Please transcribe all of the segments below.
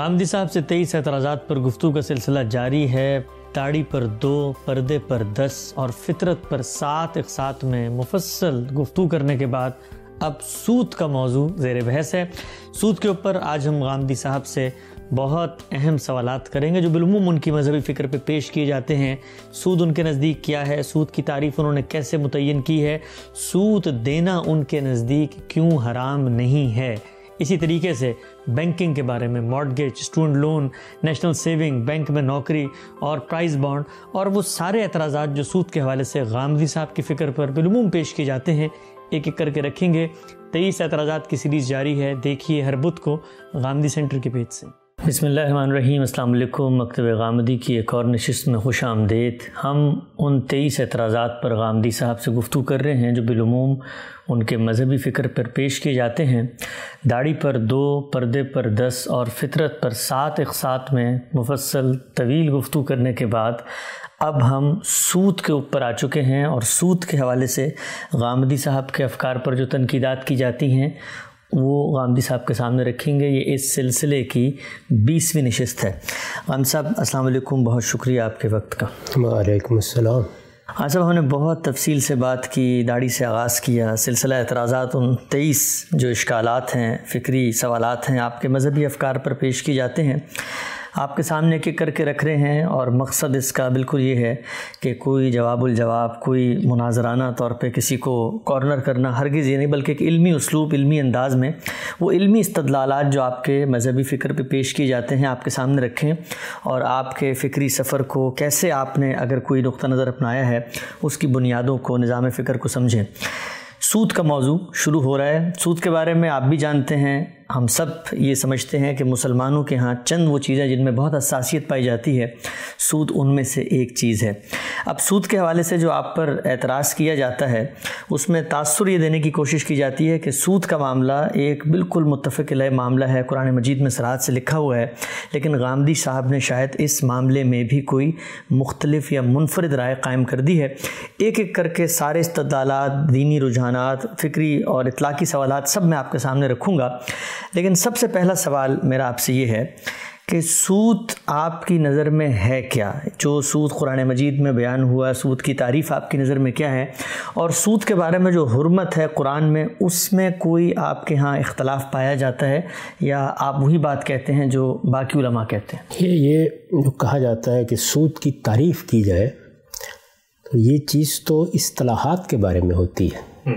غامدی صاحب سے تیئیس اعتراضات پر گفتگو کا سلسلہ جاری ہے۔ داڑھی پر دو، پردے پر دس اور فطرت پر سات اقساط میں مفصل گفتگو کرنے کے بعد اب سود کا موضوع زیر بحث ہے۔ سود کے اوپر آج ہم غامدی صاحب سے بہت اہم سوالات کریں گے جو بالعموم ان کی مذہبی فکر پہ پیش کیے جاتے ہیں۔ سود ان کے نزدیک کیا ہے؟ سود کی تعریف انہوں نے کیسے متعین کی ہے؟ سود دینا ان کے نزدیک کیوں حرام نہیں ہے؟ اسی طریقے سے بینکنگ کے بارے میں mortgage student loan national saving bank میں نوکری اور پرائز بانڈ اور وہ سارے اعتراضات جو سود کے حوالے سے غامدی صاحب کی فکر پر بالعموم پیش کیے جاتے ہیں، ایک ایک کر کے رکھیں گے۔ تیئیس اعتراضات کی سیریز جاری ہے، دیکھیے ہر بدھ کو غامدی سینٹر کے پیج سے۔ بسم اللہ الرحمن الرحیم، السلام علیکم۔ مکتب غامدی کی ایک اور نشست میں خوش آمدید۔ ہم ان تیئیس اعتراضات پر غامدی صاحب سے گفتگو کر رہے ہیں جو بالعموم ان کے مذہبی فکر پر پیش کیے جاتے ہیں۔ داڑھی پر دو، پردے پر دس اور فطرت پر سات اقساط میں مفصل طویل گفتگو کرنے کے بعد اب ہم سود کے اوپر آ چکے ہیں اور سود کے حوالے سے غامدی صاحب کے افکار پر جو تنقیدات کی جاتی ہیں وہ غامدی صاحب کے سامنے رکھیں گے۔ یہ اس سلسلے کی بیسویں نشست ہے۔ غامدی صاحب السلام علیکم۔ بہت شکریہ آپ کے وقت کا۔ وعلیکم السلام۔ ہاں صاحب ہم نے بہت تفصیل سے بات کی داڑھی سے آغاز کیا سلسلہ اعتراضات ان تیئیس جو اشکالات ہیں فکری سوالات ہیں آپ کے مذہبی افکار پر پیش کی جاتے ہیں۔ آپ کے سامنے ایک کر کے رکھ رہے ہیں اور مقصد اس کا بالکل یہ ہے کہ کوئی جواب الجواب، کوئی مناظرانہ طور پہ کسی کو کارنر کرنا، ہرگز یہ نہیں، بلکہ ایک علمی اسلوب، علمی انداز میں وہ علمی استدلالات جو آپ کے مذہبی فکر پہ پیش کیے جاتے ہیں، آپ کے سامنے رکھیں اور آپ کے فکری سفر کو کیسے آپ نے اگر کوئی نقطہ نظر اپنایا ہے، اس کی بنیادوں کو، نظام فکر کو سمجھیں۔ سود کا موضوع شروع ہو رہا ہے۔ سود کے بارے میں آپ بھی جانتے ہیں۔ ہم سب یہ سمجھتے ہیں کہ مسلمانوں کے ہاں چند وہ چیزیں جن میں بہت حساسیت پائی جاتی ہے، سود ان میں سے ایک چیز ہے۔ اب سود کے حوالے سے جو آپ پر اعتراض کیا جاتا ہے، اس میں تاثر یہ دینے کی کوشش کی جاتی ہے کہ سود کا معاملہ ایک بالکل متفق علیہ معاملہ ہے۔ قرآن مجید میں سرحد سے لکھا ہوا ہے، لیکن غامدی صاحب نے شاید اس معاملے میں بھی کوئی مختلف یا منفرد رائے قائم کر دی ہے۔ ایک ایک کر کے سارے استدالات دینی رجحانات، فکری اور اطلاقی سوالات سب میں آپ کے سامنے رکھوں گا۔ لیکن سب سے پہلا سوال میرا آپ سے یہ ہے کہ سود آپ کی نظر میں ہے کیا؟ جو سود قرآن مجید میں بیان ہوا سود کی تعریف آپ کی نظر میں کیا ہے؟ اور سود کے بارے میں جو حرمت ہے قرآن میں اس میں کوئی آپ کے ہاں اختلاف پایا جاتا ہے؟ یا آپ وہی بات کہتے ہیں جو باقی علماء کہتے ہیں؟ یہ یہ جو کہا جاتا ہے کہ سود کی تعریف کی جائے تو یہ چیز تو اصطلاحات کے بارے میں ہوتی ہے۔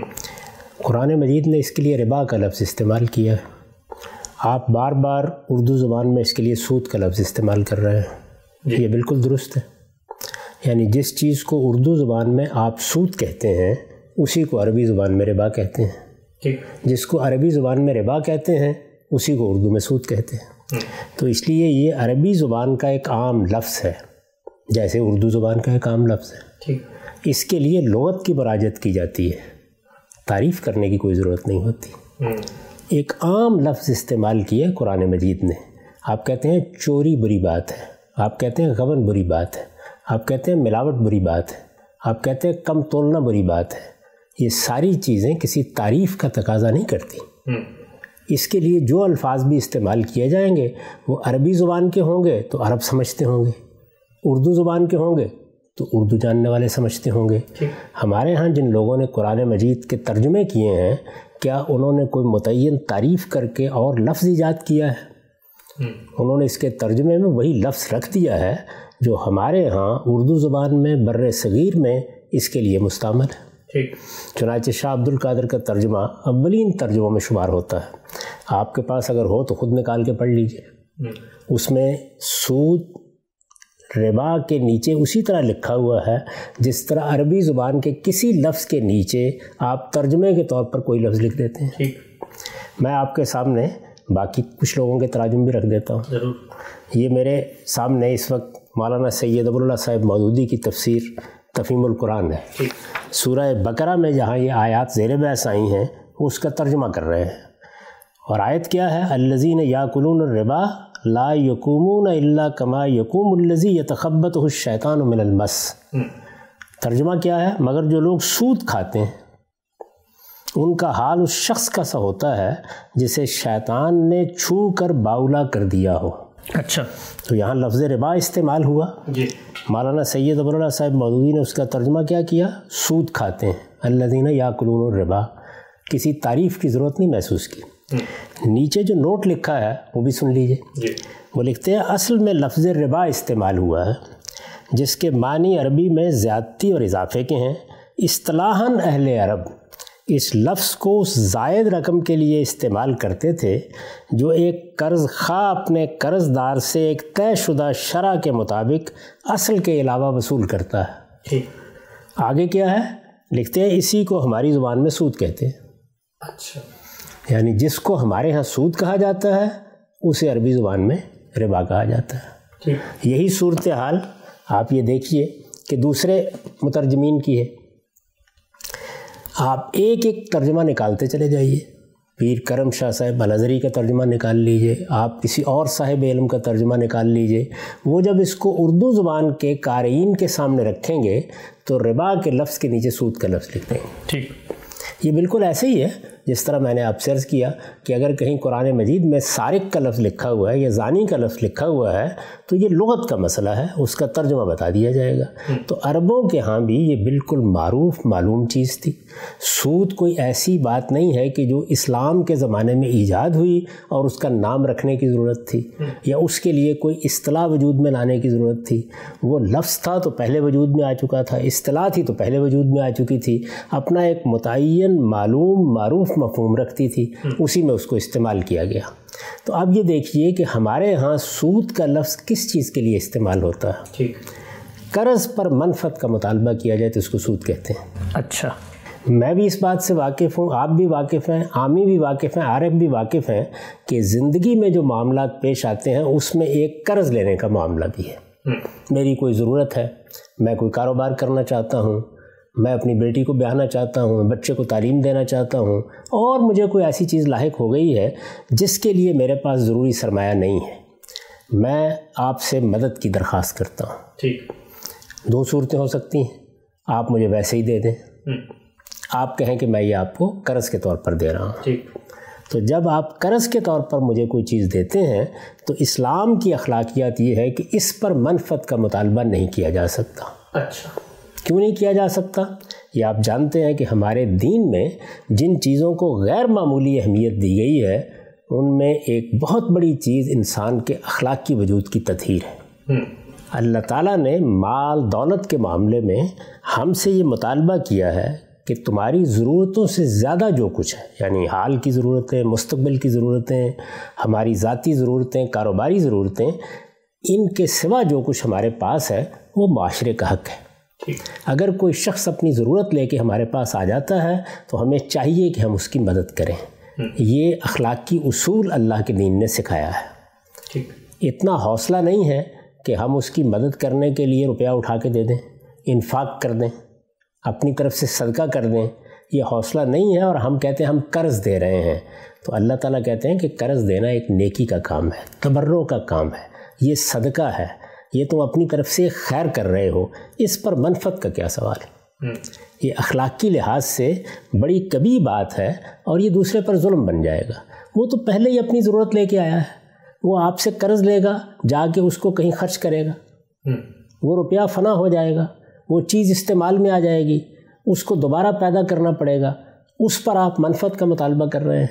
قرآن مجید نے اس کے لیے ربا کا لفظ استعمال کیا۔ ہے آپ بار بار اردو زبان میں اس کے لیے سود کا لفظ استعمال کر رہے ہیں۔ جی۔ یہ بالکل درست ہے۔ یعنی جس چیز کو اردو زبان میں آپ سود کہتے ہیں اسی کو عربی زبان میں ربا کہتے ہیں۔ جس کو عربی زبان میں ربا کہتے ہیں اسی کو اردو میں سود کہتے ہیں۔ تو اس لیے یہ عربی زبان کا ایک عام لفظ ہے۔ جیسے اردو زبان کا ایک عام لفظ ہے۔ اس کے لیے لغت کی براجت کی جاتی ہے۔ تعریف کرنے کی کوئی ضرورت نہیں ہوتی۔ ایک عام لفظ استعمال کیا قرآن مجید نے۔ آپ کہتے ہیں چوری بری بات ہے۔ آپ کہتے ہیں غبن بری بات ہے۔ آپ کہتے ہیں ملاوٹ بری بات ہے۔ آپ کہتے ہیں کم تولنا بری بات ہے۔ یہ ساری چیزیں کسی تعریف کا تقاضا نہیں کرتی۔ اس کے لیے جو الفاظ بھی استعمال کیے جائیں گے وہ عربی زبان کے ہوں گے تو عرب سمجھتے ہوں گے۔ اردو زبان کے ہوں گے تو اردو جاننے والے سمجھتے ہوں گے۔ ہمارے ہاں جن لوگوں نے قرآن مجید کے ترجمے کیے ہیں کیا انہوں نے کوئی متعین تعریف کر کے اور لفظ ایجاد کیا ہے؟ انہوں نے اس کے ترجمے میں وہی لفظ رکھ دیا ہے جو ہمارے ہاں اردو زبان میں بر صغیر میں اس کے لیے مستعمل ہے۔ چنانچہ شاہ عبد القادر کا ترجمہ اولین ترجموں میں شمار ہوتا ہے۔ آپ کے پاس اگر ہو تو خود نکال کے پڑھ لیجیے۔ اس میں سود ربا کے نیچے اسی طرح لکھا ہوا ہے جس طرح عربی زبان کے کسی لفظ کے نیچے آپ ترجمے کے طور پر کوئی لفظ لکھ دیتے ہیں۔ میں آپ کے سامنے باقی کچھ لوگوں کے تراجم بھی رکھ دیتا ہوں۔ ضرور۔ یہ میرے سامنے اس وقت مولانا سید ابواللہ صاحب مودودی کی تفسیر تفیم القرآن ہے۔ سورہ بقرہ میں جہاں یہ آیات زیر بحث آئی ہیں وہ اس کا ترجمہ کر رہے ہیں۔ اور آیت کیا ہے؟ الزین یا الربا لا یقومون الا کما یقوم الزی یتخبط الشیطان من المس. ترجمہ کیا ہے؟ مگر جو لوگ سود کھاتے ہیں ان کا حال اس شخص کا سا ہوتا ہے جسے شیطان نے چھو کر باولا کر دیا ہو۔ اچھا۔ تو یہاں لفظ ربا استعمال ہوا۔ جی۔ مولانا سید ابراللہ صاحب مودودی نے اس کا ترجمہ کیا کیا؟ سود کھاتے ہیں۔ اللہ دینہ یا قلون الربا۔ کسی تعریف کی ضرورت نہیں محسوس کی۔ نیچے جو نوٹ لکھا ہے وہ بھی سن لیجیے۔ جی۔ وہ لکھتے ہیں اصل میں لفظ ربا استعمال ہوا ہے جس کے معنی عربی میں زیادتی اور اضافے کے ہیں۔ اصطلاحاً اہل عرب اس لفظ کو اس زائد رقم کے لیے استعمال کرتے تھے جو ایک قرض خواہ اپنے قرض دار سے ایک طے شدہ شرح کے مطابق اصل کے علاوہ وصول کرتا ہے۔ جی۔ آگے کیا ہے؟ لکھتے ہیں اسی کو ہماری زبان میں سود کہتے ہیں۔ اچھا۔ یعنی جس کو ہمارے ہاں سود کہا جاتا ہے اسے عربی زبان میں ربا کہا جاتا ہے۔ یہی صورتحال آپ یہ دیکھیے کہ دوسرے مترجمین کی ہے۔ آپ ایک ایک ترجمہ نکالتے چلے جائیے۔ پیر کرم شاہ صاحب الازری کا ترجمہ نکال لیجیے۔ آپ کسی اور صاحب علم کا ترجمہ نکال لیجیے۔ وہ جب اس کو اردو زبان کے قارئین کے سامنے رکھیں گے تو ربا کے لفظ کے نیچے سود کا لفظ لکھ دیں گے ٹھیک۔ یہ بالکل ایسے ہی ہے۔ جس طرح میں نے آپ عرض کیا کہ اگر کہیں قرآن مجید میں سارق کا لفظ لکھا ہوا ہے یا زانی کا لفظ لکھا ہوا ہے تو یہ لغت کا مسئلہ ہے اس کا ترجمہ بتا دیا جائے گا۔ تو عربوں کے ہاں بھی یہ بالکل معروف معلوم چیز تھی۔ سود کوئی ایسی بات نہیں ہے کہ جو اسلام کے زمانے میں ایجاد ہوئی اور اس کا نام رکھنے کی ضرورت تھی یا اس کے لیے کوئی اصطلاح وجود میں لانے کی ضرورت تھی۔ وہ لفظ تھا تو پہلے وجود میں آ چکا تھا اصطلاح تھی تو پہلے وجود میں آ چکی تھی۔ اپنا ایک متعین معلوم معروف مفہوم رکھتی تھی اسی میں اس کو استعمال کیا گیا۔ تو اب یہ دیکھیے کہ ہمارے ہاں سود کا لفظ کس چیز کے لیے استعمال ہوتا ہے۔ قرض پر منفت کا مطالبہ کیا جائے تو اس کو سود کہتے ہیں۔ اچھا۔ میں بھی اس بات سے واقف ہوں آپ بھی واقف ہیں عامی بھی واقف ہیں عارف بھی واقف ہیں کہ زندگی میں جو معاملات پیش آتے ہیں اس میں ایک قرض لینے کا معاملہ بھی ہے۔ میری کوئی ضرورت ہے میں کوئی کاروبار کرنا چاہتا ہوں میں اپنی بیٹی کو بیاہنا چاہتا ہوں میں بچے کو تعلیم دینا چاہتا ہوں اور مجھے کوئی ایسی چیز لاحق ہو گئی ہے جس کے لیے میرے پاس ضروری سرمایہ نہیں ہے۔ میں آپ سے مدد کی درخواست کرتا ہوں۔ ٹھیک۔ دو صورتیں ہو سکتی ہیں۔ آپ مجھے ویسے ہی دے دیں۔ آپ کہیں کہ میں یہ آپ کو قرض کے طور پر دے رہا ہوں۔ ٹھیک۔ تو جب آپ قرض کے طور پر مجھے کوئی چیز دیتے ہیں تو اسلام کی اخلاقیات یہ ہے کہ اس پر منفت کا مطالبہ نہیں کیا جا سکتا۔ اچھا۔ کیوں نہیں کیا جا سکتا؟ یہ آپ جانتے ہیں کہ ہمارے دین میں جن چیزوں کو غیر معمولی اہمیت دی گئی ہے ان میں ایک بہت بڑی چیز انسان کے اخلاق کی وجود کی تطہیر ہے۔ اللہ تعالیٰ نے مال دولت کے معاملے میں ہم سے یہ مطالبہ کیا ہے کہ تمہاری ضرورتوں سے زیادہ جو کچھ ہے یعنی حال کی ضرورتیں مستقبل کی ضرورتیں ہماری ذاتی ضرورتیں کاروباری ضرورتیں ان کے سوا جو کچھ ہمارے پاس ہے وہ معاشرے کا حق ہے۔ اگر کوئی شخص اپنی ضرورت لے کے ہمارے پاس آ جاتا ہے تو ہمیں چاہیے کہ ہم اس کی مدد کریں۔ یہ اخلاقی اصول اللہ کے دین نے سکھایا ہے۔ ٹھیک۔ اتنا حوصلہ نہیں ہے کہ ہم اس کی مدد کرنے کے لیے روپیہ اٹھا کے دے دیں انفاق کر دیں اپنی طرف سے صدقہ کر دیں۔ یہ حوصلہ نہیں ہے اور ہم کہتے ہیں ہم قرض دے رہے ہیں۔ تو اللہ تعالیٰ کہتے ہیں کہ قرض دینا ایک نیکی کا کام ہے تبروں کا کام ہے۔ یہ صدقہ ہے۔ یہ تم اپنی طرف سے خیر کر رہے ہو اس پر منفت کا کیا سوال؟ ہے یہ اخلاقی لحاظ سے بڑی کبھی بات ہے اور یہ دوسرے پر ظلم بن جائے گا۔ وہ تو پہلے ہی اپنی ضرورت لے کے آیا ہے۔ وہ آپ سے قرض لے گا جا کے اس کو کہیں خرچ کرے گا۔ وہ روپیہ فنا ہو جائے گا وہ چیز استعمال میں آ جائے گی۔ اس کو دوبارہ پیدا کرنا پڑے گا۔ اس پر آپ منفت کا مطالبہ کر رہے ہیں۔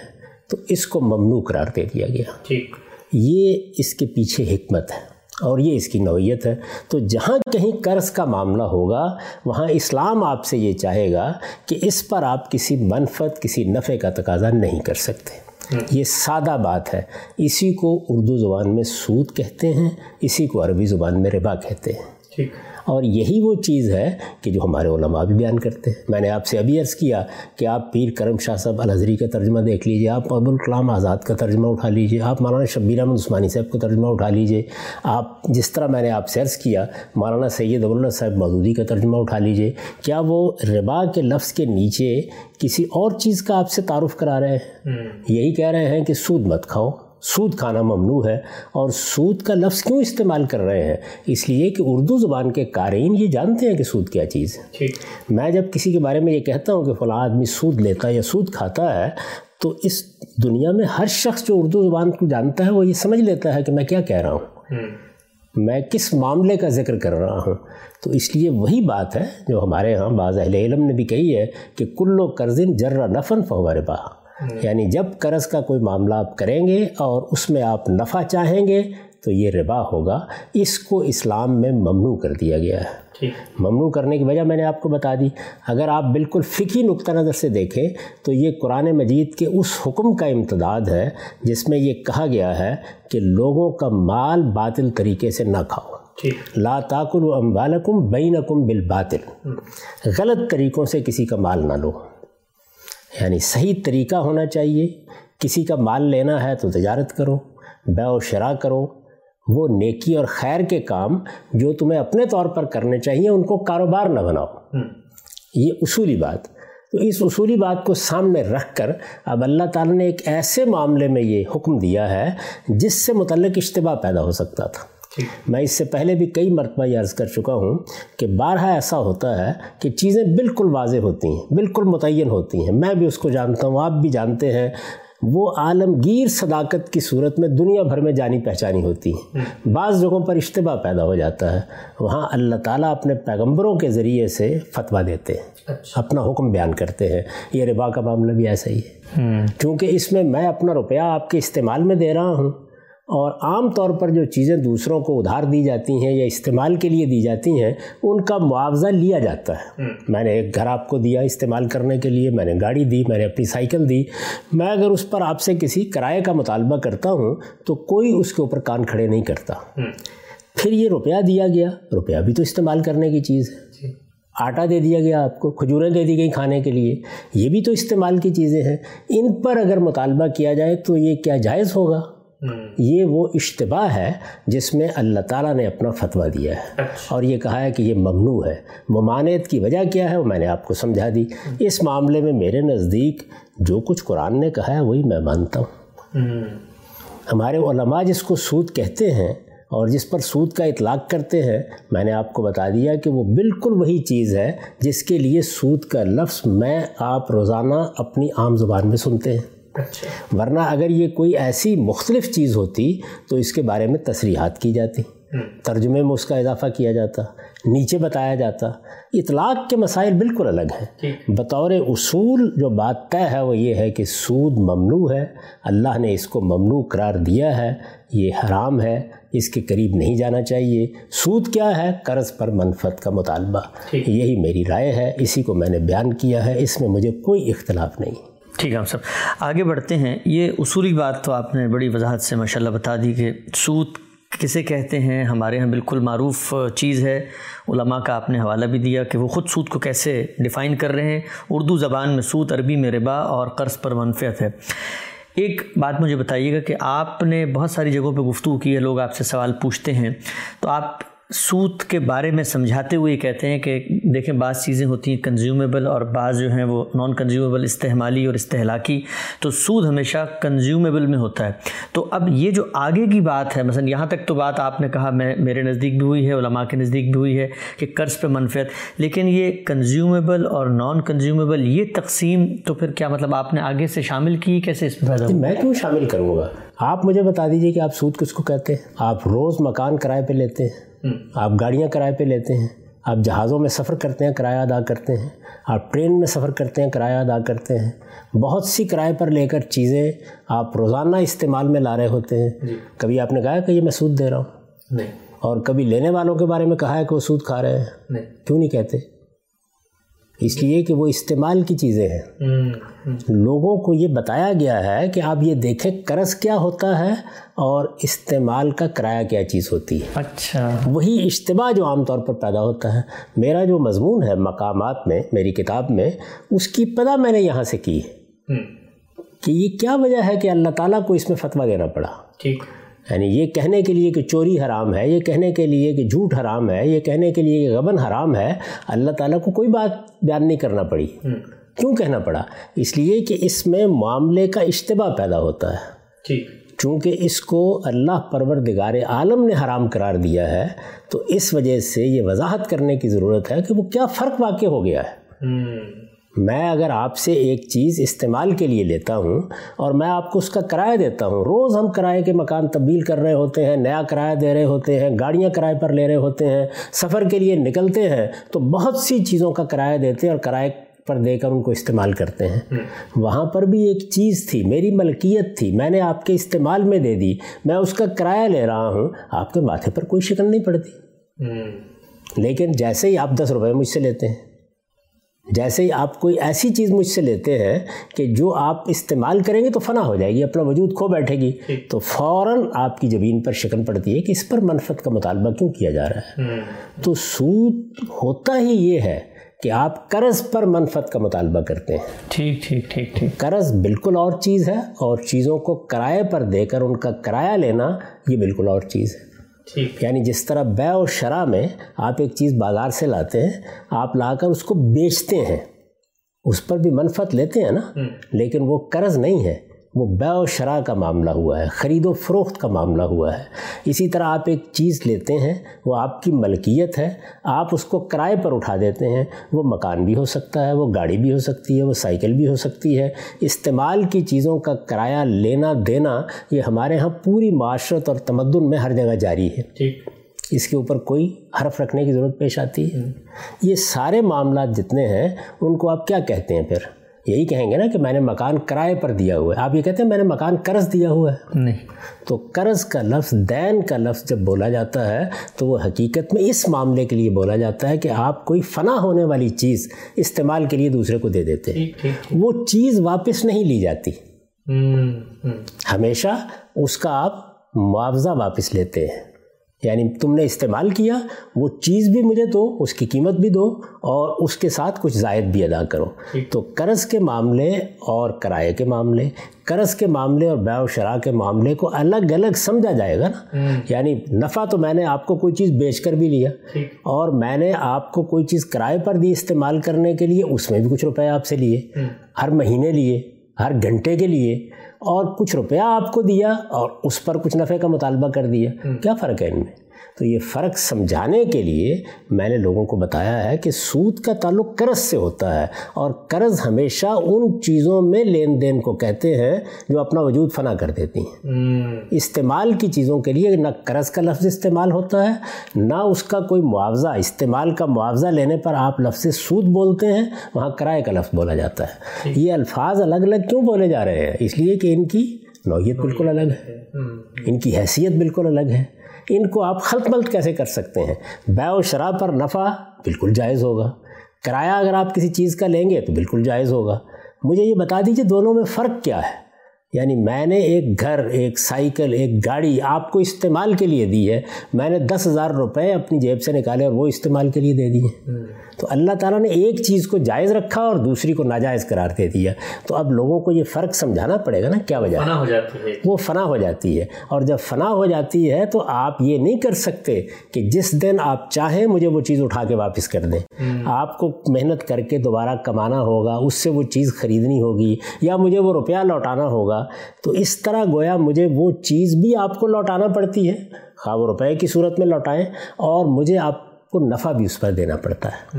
تو اس کو ممنوع قرار دے دیا گیا۔ ٹھیک۔ یہ اس کے پیچھے حکمت ہے۔ اور یہ اس کی نوعیت ہے۔ تو جہاں کہیں قرض کا معاملہ ہوگا وہاں اسلام آپ سے یہ چاہے گا کہ اس پر آپ کسی منفت کسی نفع کا تقاضا نہیں کر سکتے۔ یہ سادہ بات ہے۔ اسی کو اردو زبان میں سود کہتے ہیں اسی کو عربی زبان میں ربا کہتے ہیں۔ ٹھیک۔ اور یہی وہ چیز ہے کہ جو ہمارے علماء بھی بیان کرتے ہیں۔ میں نے آپ سے ابھی عرض کیا کہ آپ پیر کرم شاہ صاحب الحضری کا ترجمہ دیکھ لیجیے آپ ابوالکلام آزاد کا ترجمہ اٹھا لیجیے آپ مولانا شبیر احمد عثمانی صاحب کا ترجمہ اٹھا لیجیے۔ آپ جس طرح میں نے آپ سے عرض کیا مولانا سید ابواللہ صاحب مودودی کا ترجمہ اٹھا لیجیے۔ کیا وہ ربا کے لفظ کے نیچے کسی اور چیز کا آپ سے تعارف کرا رہے ہیں؟ یہی کہہ رہے ہیں کہ سود مت کھاؤ۔ سود کھانا ممنوع ہے اور سود کا لفظ کیوں استعمال کر رہے ہیں؟ اس لیے کہ اردو زبان کے قارئین یہ جانتے ہیں کہ سود کیا چیز ہے۔ میں جب کسی کے بارے میں یہ کہتا ہوں کہ فلاں آدمی سود لیتا ہے یا سود کھاتا ہے تو اس دنیا میں ہر شخص جو اردو زبان کو جانتا ہے وہ یہ سمجھ لیتا ہے کہ میں کیا کہہ رہا ہوں۔ میں کس معاملے کا ذکر کر رہا ہوں؟ تو اس لیے وہی بات ہے جو ہمارے ہاں بعض اہل علم نے بھی کہی ہے کہ کلو قرضن جرہ نفن فہور با یعنی جب قرض کا کوئی معاملہ آپ کریں گے اور اس میں آپ نفع چاہیں گے تو یہ ربا ہوگا۔ اس کو اسلام میں ممنوع کر دیا گیا ہے۔ ممنوع کرنے کی وجہ میں نے آپ کو بتا دی۔ اگر آپ بالکل فقی نقطہ نظر سے دیکھیں تو یہ قرآن مجید کے اس حکم کا امتداد ہے جس میں یہ کہا گیا ہے کہ لوگوں کا مال باطل طریقے سے نہ کھاؤ۔ لا تاکل و اموالکم بینکم بالباطل۔ غلط طریقوں سے کسی کا مال نہ لو۔ یعنی صحیح طریقہ ہونا چاہیے۔ کسی کا مال لینا ہے تو تجارت کرو بے و شرا کرو۔ وہ نیکی اور خیر کے کام جو تمہیں اپنے طور پر کرنے چاہیے ان کو کاروبار نہ بناؤ۔ یہ اصولی بات۔ تو اس اصولی بات کو سامنے رکھ کر اب اللہ تعالیٰ نے ایک ایسے معاملے میں یہ حکم دیا ہے جس سے متعلق اشتباہ پیدا ہو سکتا تھا۔ میں اس سے پہلے بھی کئی مرتبہ یہ عرض کر چکا ہوں کہ بارہا ایسا ہوتا ہے کہ چیزیں بالکل واضح ہوتی ہیں بالکل متعین ہوتی ہیں۔ میں بھی اس کو جانتا ہوں آپ بھی جانتے ہیں۔ وہ عالمگیر صداقت کی صورت میں دنیا بھر میں جانی پہچانی ہوتی ہیں۔ بعض جگہوں پر اشتباہ پیدا ہو جاتا ہے۔ وہاں اللہ تعالیٰ اپنے پیغمبروں کے ذریعے سے فتویٰ دیتے ہیں۔ اچھا۔ اپنا حکم بیان کرتے ہیں۔ یہ ربا کا معاملہ بھی ایسا ہی ہے۔ کیونکہ اس میں میں اپنا روپیہ آپ کے استعمال میں دے رہا ہوں۔ اور عام طور پر جو چیزیں دوسروں کو ادھار دی جاتی ہیں یا استعمال کے لیے دی جاتی ہیں ان کا معاوضہ لیا جاتا ہے۔ میں نے ایک گھر آپ کو دیا استعمال کرنے کے لیے میں نے گاڑی دی میں نے اپنی سائیکل دی۔ میں اگر اس پر آپ سے کسی کرائے کا مطالبہ کرتا ہوں تو کوئی اس کے اوپر کان کھڑے نہیں کرتا۔ پھر یہ روپیہ دیا گیا۔ روپیہ بھی تو استعمال کرنے کی چیز ہے۔ جی۔ آٹا دے دیا گیا آپ کو کھجوریں دے دی گئی کھانے کے لیے۔ یہ بھی تو استعمال کی چیزیں ہیں۔ ان پر اگر مطالبہ کیا جائے تو یہ کیا جائز ہوگا؟ یہ وہ اشتباہ ہے جس میں اللہ تعالیٰ نے اپنا فتویٰ دیا ہے۔ اچھا۔ اور یہ کہا ہے کہ یہ ممنوع ہے۔ ممانعت کی وجہ کیا ہے؟ وہ میں نے آپ کو سمجھا دی۔ اس معاملے میں میرے نزدیک جو کچھ قرآن نے کہا ہے وہی میں مانتا ہوں۔ ہمارے علماء جس کو سود کہتے ہیں اور جس پر سود کا اطلاق کرتے ہیں میں نے آپ کو بتا دیا کہ وہ بالکل وہی چیز ہے جس کے لیے سود کا لفظ میں آپ روزانہ اپنی عام زبان میں سنتے ہیں۔ ورنہ اگر یہ کوئی ایسی مختلف چیز ہوتی تو اس کے بارے میں تصریحات کی جاتی۔ ترجمے میں اس کا اضافہ کیا جاتا نیچے بتایا جاتا۔ اطلاق کے مسائل بالکل الگ ہیں۔ بطور اصول جو بات طے ہے وہ یہ ہے کہ سود ممنوع ہے اللہ نے اس کو ممنوع قرار دیا ہے یہ حرام ہے اس کے قریب نہیں جانا چاہیے۔ سود کیا ہے؟ قرض پر منفت کا مطالبہ۔ یہی میری رائے ہے اسی کو میں نے بیان کیا ہے اس میں مجھے کوئی اختلاف نہیں۔ ٹھیک ہے ہم سب۔ آگے بڑھتے ہیں۔ یہ اصولی بات تو آپ نے بڑی وضاحت سے ماشاءاللہ بتا دی کہ سود کسے کہتے ہیں، ہمارے ہاں بالکل معروف چیز ہے۔ علماء کا آپ نے حوالہ بھی دیا کہ وہ خود سود کو کیسے ڈیفائن کر رہے ہیں۔ اردو زبان میں سود، عربی میں ربا اور قرض پر منفیت ہے۔ ایک بات مجھے بتائیے گا کہ آپ نے بہت ساری جگہوں پہ گفتگو کی ہے، لوگ آپ سے سوال پوچھتے ہیں۔ تو آپ سود کے بارے میں سمجھاتے ہوئے کہتے ہیں کہ دیکھیں بعض چیزیں ہوتی ہیں کنزیومیبل اور بعض جو ہیں وہ نان کنزیومیبل استحمالی اور استحلاکی۔ تو سود ہمیشہ کنزیومیبل میں ہوتا ہے۔ تو اب یہ جو آگے کی بات ہے، مثلا یہاں تک تو بات آپ نے کہا، میں، میرے نزدیک بھی ہوئی ہے، علماء کے نزدیک بھی ہوئی ہے کہ قرض پہ منفیت لیکن یہ کنزیومیبل اور نان کنزیومیبل یہ تقسیم تو پھر کیا مطلب آپ نے آگے سے شامل کی؟ کیسے اس میں میں کیوں شامل کروں گا؟ آپ مجھے بتا دیجیے کہ آپ سود کس کو کہتے ہیں؟ آپ روز مکان کرائے پہ لیتے ہیں۔ آپ گاڑیاں کرائے پہ لیتے ہیں آپ جہازوں میں سفر کرتے ہیں کرایہ ادا کرتے ہیں۔ آپ ٹرین میں سفر کرتے ہیں کرایہ ادا کرتے ہیں۔ بہت سی کرائے پر لے کر چیزیں آپ روزانہ استعمال میں لا رہے ہوتے ہیں۔ جی۔ کبھی آپ نے کہا کہ یہ میں سود دے رہا ہوں؟ نہیں۔ اور کبھی لینے والوں کے بارے میں کہا ہے کہ وہ سود کھا رہے ہیں؟ کیوں نہیں کہتے؟ اس لیے کہ وہ استعمال کی چیزیں ہیں۔ لوگوں کو یہ بتایا گیا ہے کہ آپ یہ دیکھیں قرض کیا ہوتا ہے اور استعمال کا کرایہ کیا چیز ہوتی ہے۔ اچھا۔ وہی اشتباہ جو عام طور پر پیدا ہوتا ہے۔ میرا جو مضمون ہے مقامات میں میری کتاب میں اس کی پدا میں نے یہاں سے کی ہے۔ کہ یہ کیا وجہ ہے کہ اللہ تعالیٰ کو اس میں فتویٰ دینا پڑا؟ ٹھیک۔ یعنی یہ کہنے کے لیے کہ چوری حرام ہے یہ کہنے کے لیے کہ جھوٹ حرام ہے یہ کہنے کے لیے کہ غبن حرام ہے اللہ تعالیٰ کو کوئی بات بیان نہیں کرنا پڑی۔ کیوں کہنا پڑا؟ اس لیے کہ اس میں معاملے کا اشتباہ پیدا ہوتا ہے۔ چونکہ اس کو اللہ پروردگار عالم نے حرام قرار دیا ہے تو اس وجہ سے یہ وضاحت کرنے کی ضرورت ہے کہ وہ کیا فرق واقع ہو گیا ہے۔ میں اگر آپ سے ایک چیز استعمال کے لیے لیتا ہوں اور میں آپ کو اس کا کرایہ دیتا ہوں روز ہم کرائے کے مکان تبدیل کر رہے ہوتے ہیں نیا کرایہ دے رہے ہوتے ہیں گاڑیاں کرائے پر لے رہے ہوتے ہیں سفر کے لیے نکلتے ہیں تو بہت سی چیزوں کا کرایہ دیتے ہیں اور کرائے پر دے کر ان کو استعمال کرتے ہیں۔ وہاں پر بھی ایک چیز تھی میری ملکیت تھی میں نے آپ کے استعمال میں دے دی میں اس کا کرایہ لے رہا ہوں آپ کے ماتھے پر کوئی شکل نہیں پڑتی۔ لیکن جیسے ہی آپ دس روپے مجھ سے لیتے ہیں۔ جیسے ہی آپ کوئی ایسی چیز مجھ سے لیتے ہیں کہ جو آپ استعمال کریں گے تو فنا ہو جائے گی اپنا وجود کھو بیٹھے گی۔ تو فوراً آپ کی زمین پر شکن پڑتی ہے کہ اس پر منفت کا مطالبہ کیوں کیا جا رہا ہے؟ تو سود ہوتا ہی یہ ہے کہ آپ قرض پر منفت کا مطالبہ کرتے ہیں۔ ٹھیک ٹھیک ٹھیک ٹھیک۔ قرض بالکل اور چیز ہے اور چیزوں کو کرائے پر دے کر ان کا کرایہ لینا یہ بالکل اور چیز ہے۔ یعنی جس طرح بے و شرح میں آپ ایک چیز بازار سے لاتے ہیں آپ لا کر اس کو بیچتے ہیں اس پر بھی منفت لیتے ہیں نا؟ لیکن وہ قرض نہیں ہے۔ وہ بے و شرح کا معاملہ ہوا ہے خرید و فروخت کا معاملہ ہوا ہے۔ اسی طرح آپ ایک چیز لیتے ہیں وہ آپ کی ملکیت ہے آپ اس کو کرائے پر اٹھا دیتے ہیں وہ مکان بھی ہو سکتا ہے وہ گاڑی بھی ہو سکتی ہے وہ سائیکل بھی ہو سکتی ہے۔ استعمال کی چیزوں کا کرایہ لینا دینا یہ ہمارے ہاں پوری معاشرت اور تمدن میں ہر جگہ جاری ہے۔ اس کے اوپر کوئی حرف رکھنے کی ضرورت پیش آتی ہے۔ یہ سارے معاملات جتنے ہیں ان کو آپ کیا کہتے ہیں پھر؟ یہی کہیں گے نا کہ میں نے مکان کرائے پر دیا ہوا ہے۔ آپ یہ کہتے ہیں میں نے مکان قرض دیا ہوا ہے۔ نہیں۔ تو قرض کا لفظ دین کا لفظ جب بولا جاتا ہے تو وہ حقیقت میں اس معاملے کے لیے بولا جاتا ہے کہ آپ کوئی فنا ہونے والی چیز استعمال کے لیے دوسرے کو دے دیتے ہیں۔ وہ چیز واپس نہیں لی جاتی۔ ہمیشہ اس کا آپ معاوضہ واپس لیتے ہیں۔ یعنی تم نے استعمال کیا وہ چیز بھی مجھے دو اس کی قیمت بھی دو اور اس کے ساتھ کچھ زائد بھی ادا کرو۔ تو قرض کے معاملے اور کرائے کے معاملے قرض کے معاملے اور بیع و شرح کے معاملے کو الگ الگ سمجھا جائے گا نا۔ یعنی نفع تو میں نے آپ کو کوئی چیز بیچ کر بھی لیا اور میں نے آپ کو کوئی چیز کرائے پر دی استعمال کرنے کے لیے اس میں بھی کچھ روپے آپ سے لیے ہر مہینے لیے ہر گھنٹے کے لیے اور کچھ روپیہ آپ کو دیا اور اس پر کچھ نفع کا مطالبہ کر دیا۔ کیا فرق ہے ان میں؟ تو یہ فرق سمجھانے کے لیے میں نے لوگوں کو بتایا ہے کہ سود کا تعلق قرض سے ہوتا ہے اور قرض ہمیشہ ان چیزوں میں لین دین کو کہتے ہیں جو اپنا وجود فنا کر دیتی ہیں۔ استعمال کی چیزوں کے لیے نہ قرض کا لفظ استعمال ہوتا ہے نہ اس کا کوئی معاوضہ استعمال کا معاوضہ لینے پر آپ لفظ سود بولتے ہیں وہاں کرائے کا لفظ بولا جاتا ہے۔ یہ الفاظ الگ الگ کیوں بولے جا رہے ہیں؟ اس لیے کہ ان کی نوعیت بالکل الگ ہے۔ ان کی حیثیت بالکل الگ ہے۔ ان کو آپ خلط ملط کیسے کر سکتے ہیں؟ بیع و شراب پر نفع بالکل جائز ہوگا۔ کرایہ اگر آپ کسی چیز کا لیں گے تو بالکل جائز ہوگا۔ مجھے یہ بتا دیجیے دونوں میں فرق کیا ہے؟ یعنی میں نے ایک گھر، ایک سائیکل، ایک گاڑی آپ کو استعمال کے لیے دی ہے، میں نے دس ہزار روپے اپنی جیب سے نکالے اور وہ استعمال کے لیے دے دیے۔ تو اللہ تعالیٰ نے ایک چیز کو جائز رکھا اور دوسری کو ناجائز قرار دے دیا۔ تو اب لوگوں کو یہ فرق سمجھانا پڑے گا نا کیا وجہ ہو جاتی ہے۔ وہ فنا ہو جاتی ہے۔ اور جب فنا ہو جاتی ہے تو آپ یہ نہیں کر سکتے کہ جس دن آپ چاہیں مجھے وہ چیز اٹھا کے واپس کر دیں۔ آپ کو محنت کر کے دوبارہ کمانا ہوگا اس سے وہ چیز خریدنی ہوگی یا مجھے وہ روپیہ لوٹانا ہوگا۔ تو اس طرح گویا مجھے وہ چیز بھی آپ کو لوٹانا پڑتی ہے۔ خواہ وہ روپے کی صورت میں لوٹائیں اور مجھے آپ کو نفع بھی اس پر دینا پڑتا ہے۔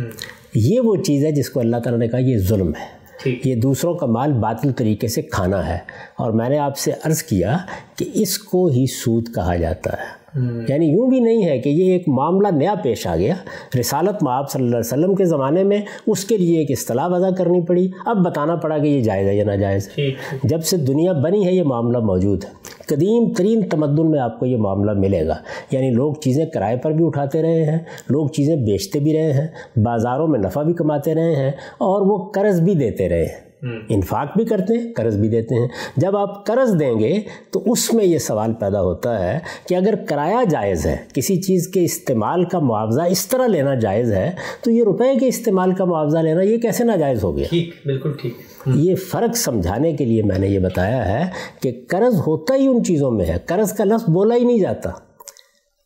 یہ وہ چیز ہے جس کو اللہ تعالیٰ نے کہا یہ ظلم ہے۔ یہ دوسروں کا مال باطل طریقے سے کھانا ہے۔ اور میں نے آپ سے عرض کیا کہ اس کو ہی سود کہا جاتا ہے۔ یعنی یوں بھی نہیں ہے کہ یہ ایک معاملہ نیا پیش آ گیا۔ رسالت معاب صلی اللہ علیہ وسلم کے زمانے میں اس کے لیے ایک اصطلاح وضع کرنی پڑی۔ اب بتانا پڑا کہ یہ جائز ہے یا ناجائز۔ ہے جب سے دنیا بنی ہے یہ معاملہ موجود ہے۔ قدیم ترین تمدن میں آپ کو یہ معاملہ ملے گا۔ یعنی لوگ چیزیں کرائے پر بھی اٹھاتے رہے ہیں لوگ چیزیں بیچتے بھی رہے ہیں بازاروں میں نفع بھی کماتے رہے ہیں اور وہ قرض بھی دیتے رہے ہیں۔ انفاق بھی کرتے ہیں قرض بھی دیتے ہیں۔ جب آپ قرض دیں گے تو اس میں یہ سوال پیدا ہوتا ہے کہ اگر کرایہ جائز ہے کسی چیز کے استعمال کا معاوضہ اس طرح لینا جائز ہے تو یہ روپے کے استعمال کا معاوضہ لینا یہ کیسے ناجائز ہو گیا؟ بالکل ٹھیک۔ یہ فرق سمجھانے کے لیے میں نے یہ بتایا ہے کہ قرض ہوتا ہی ان چیزوں میں ہے۔ قرض کا لفظ بولا ہی نہیں جاتا۔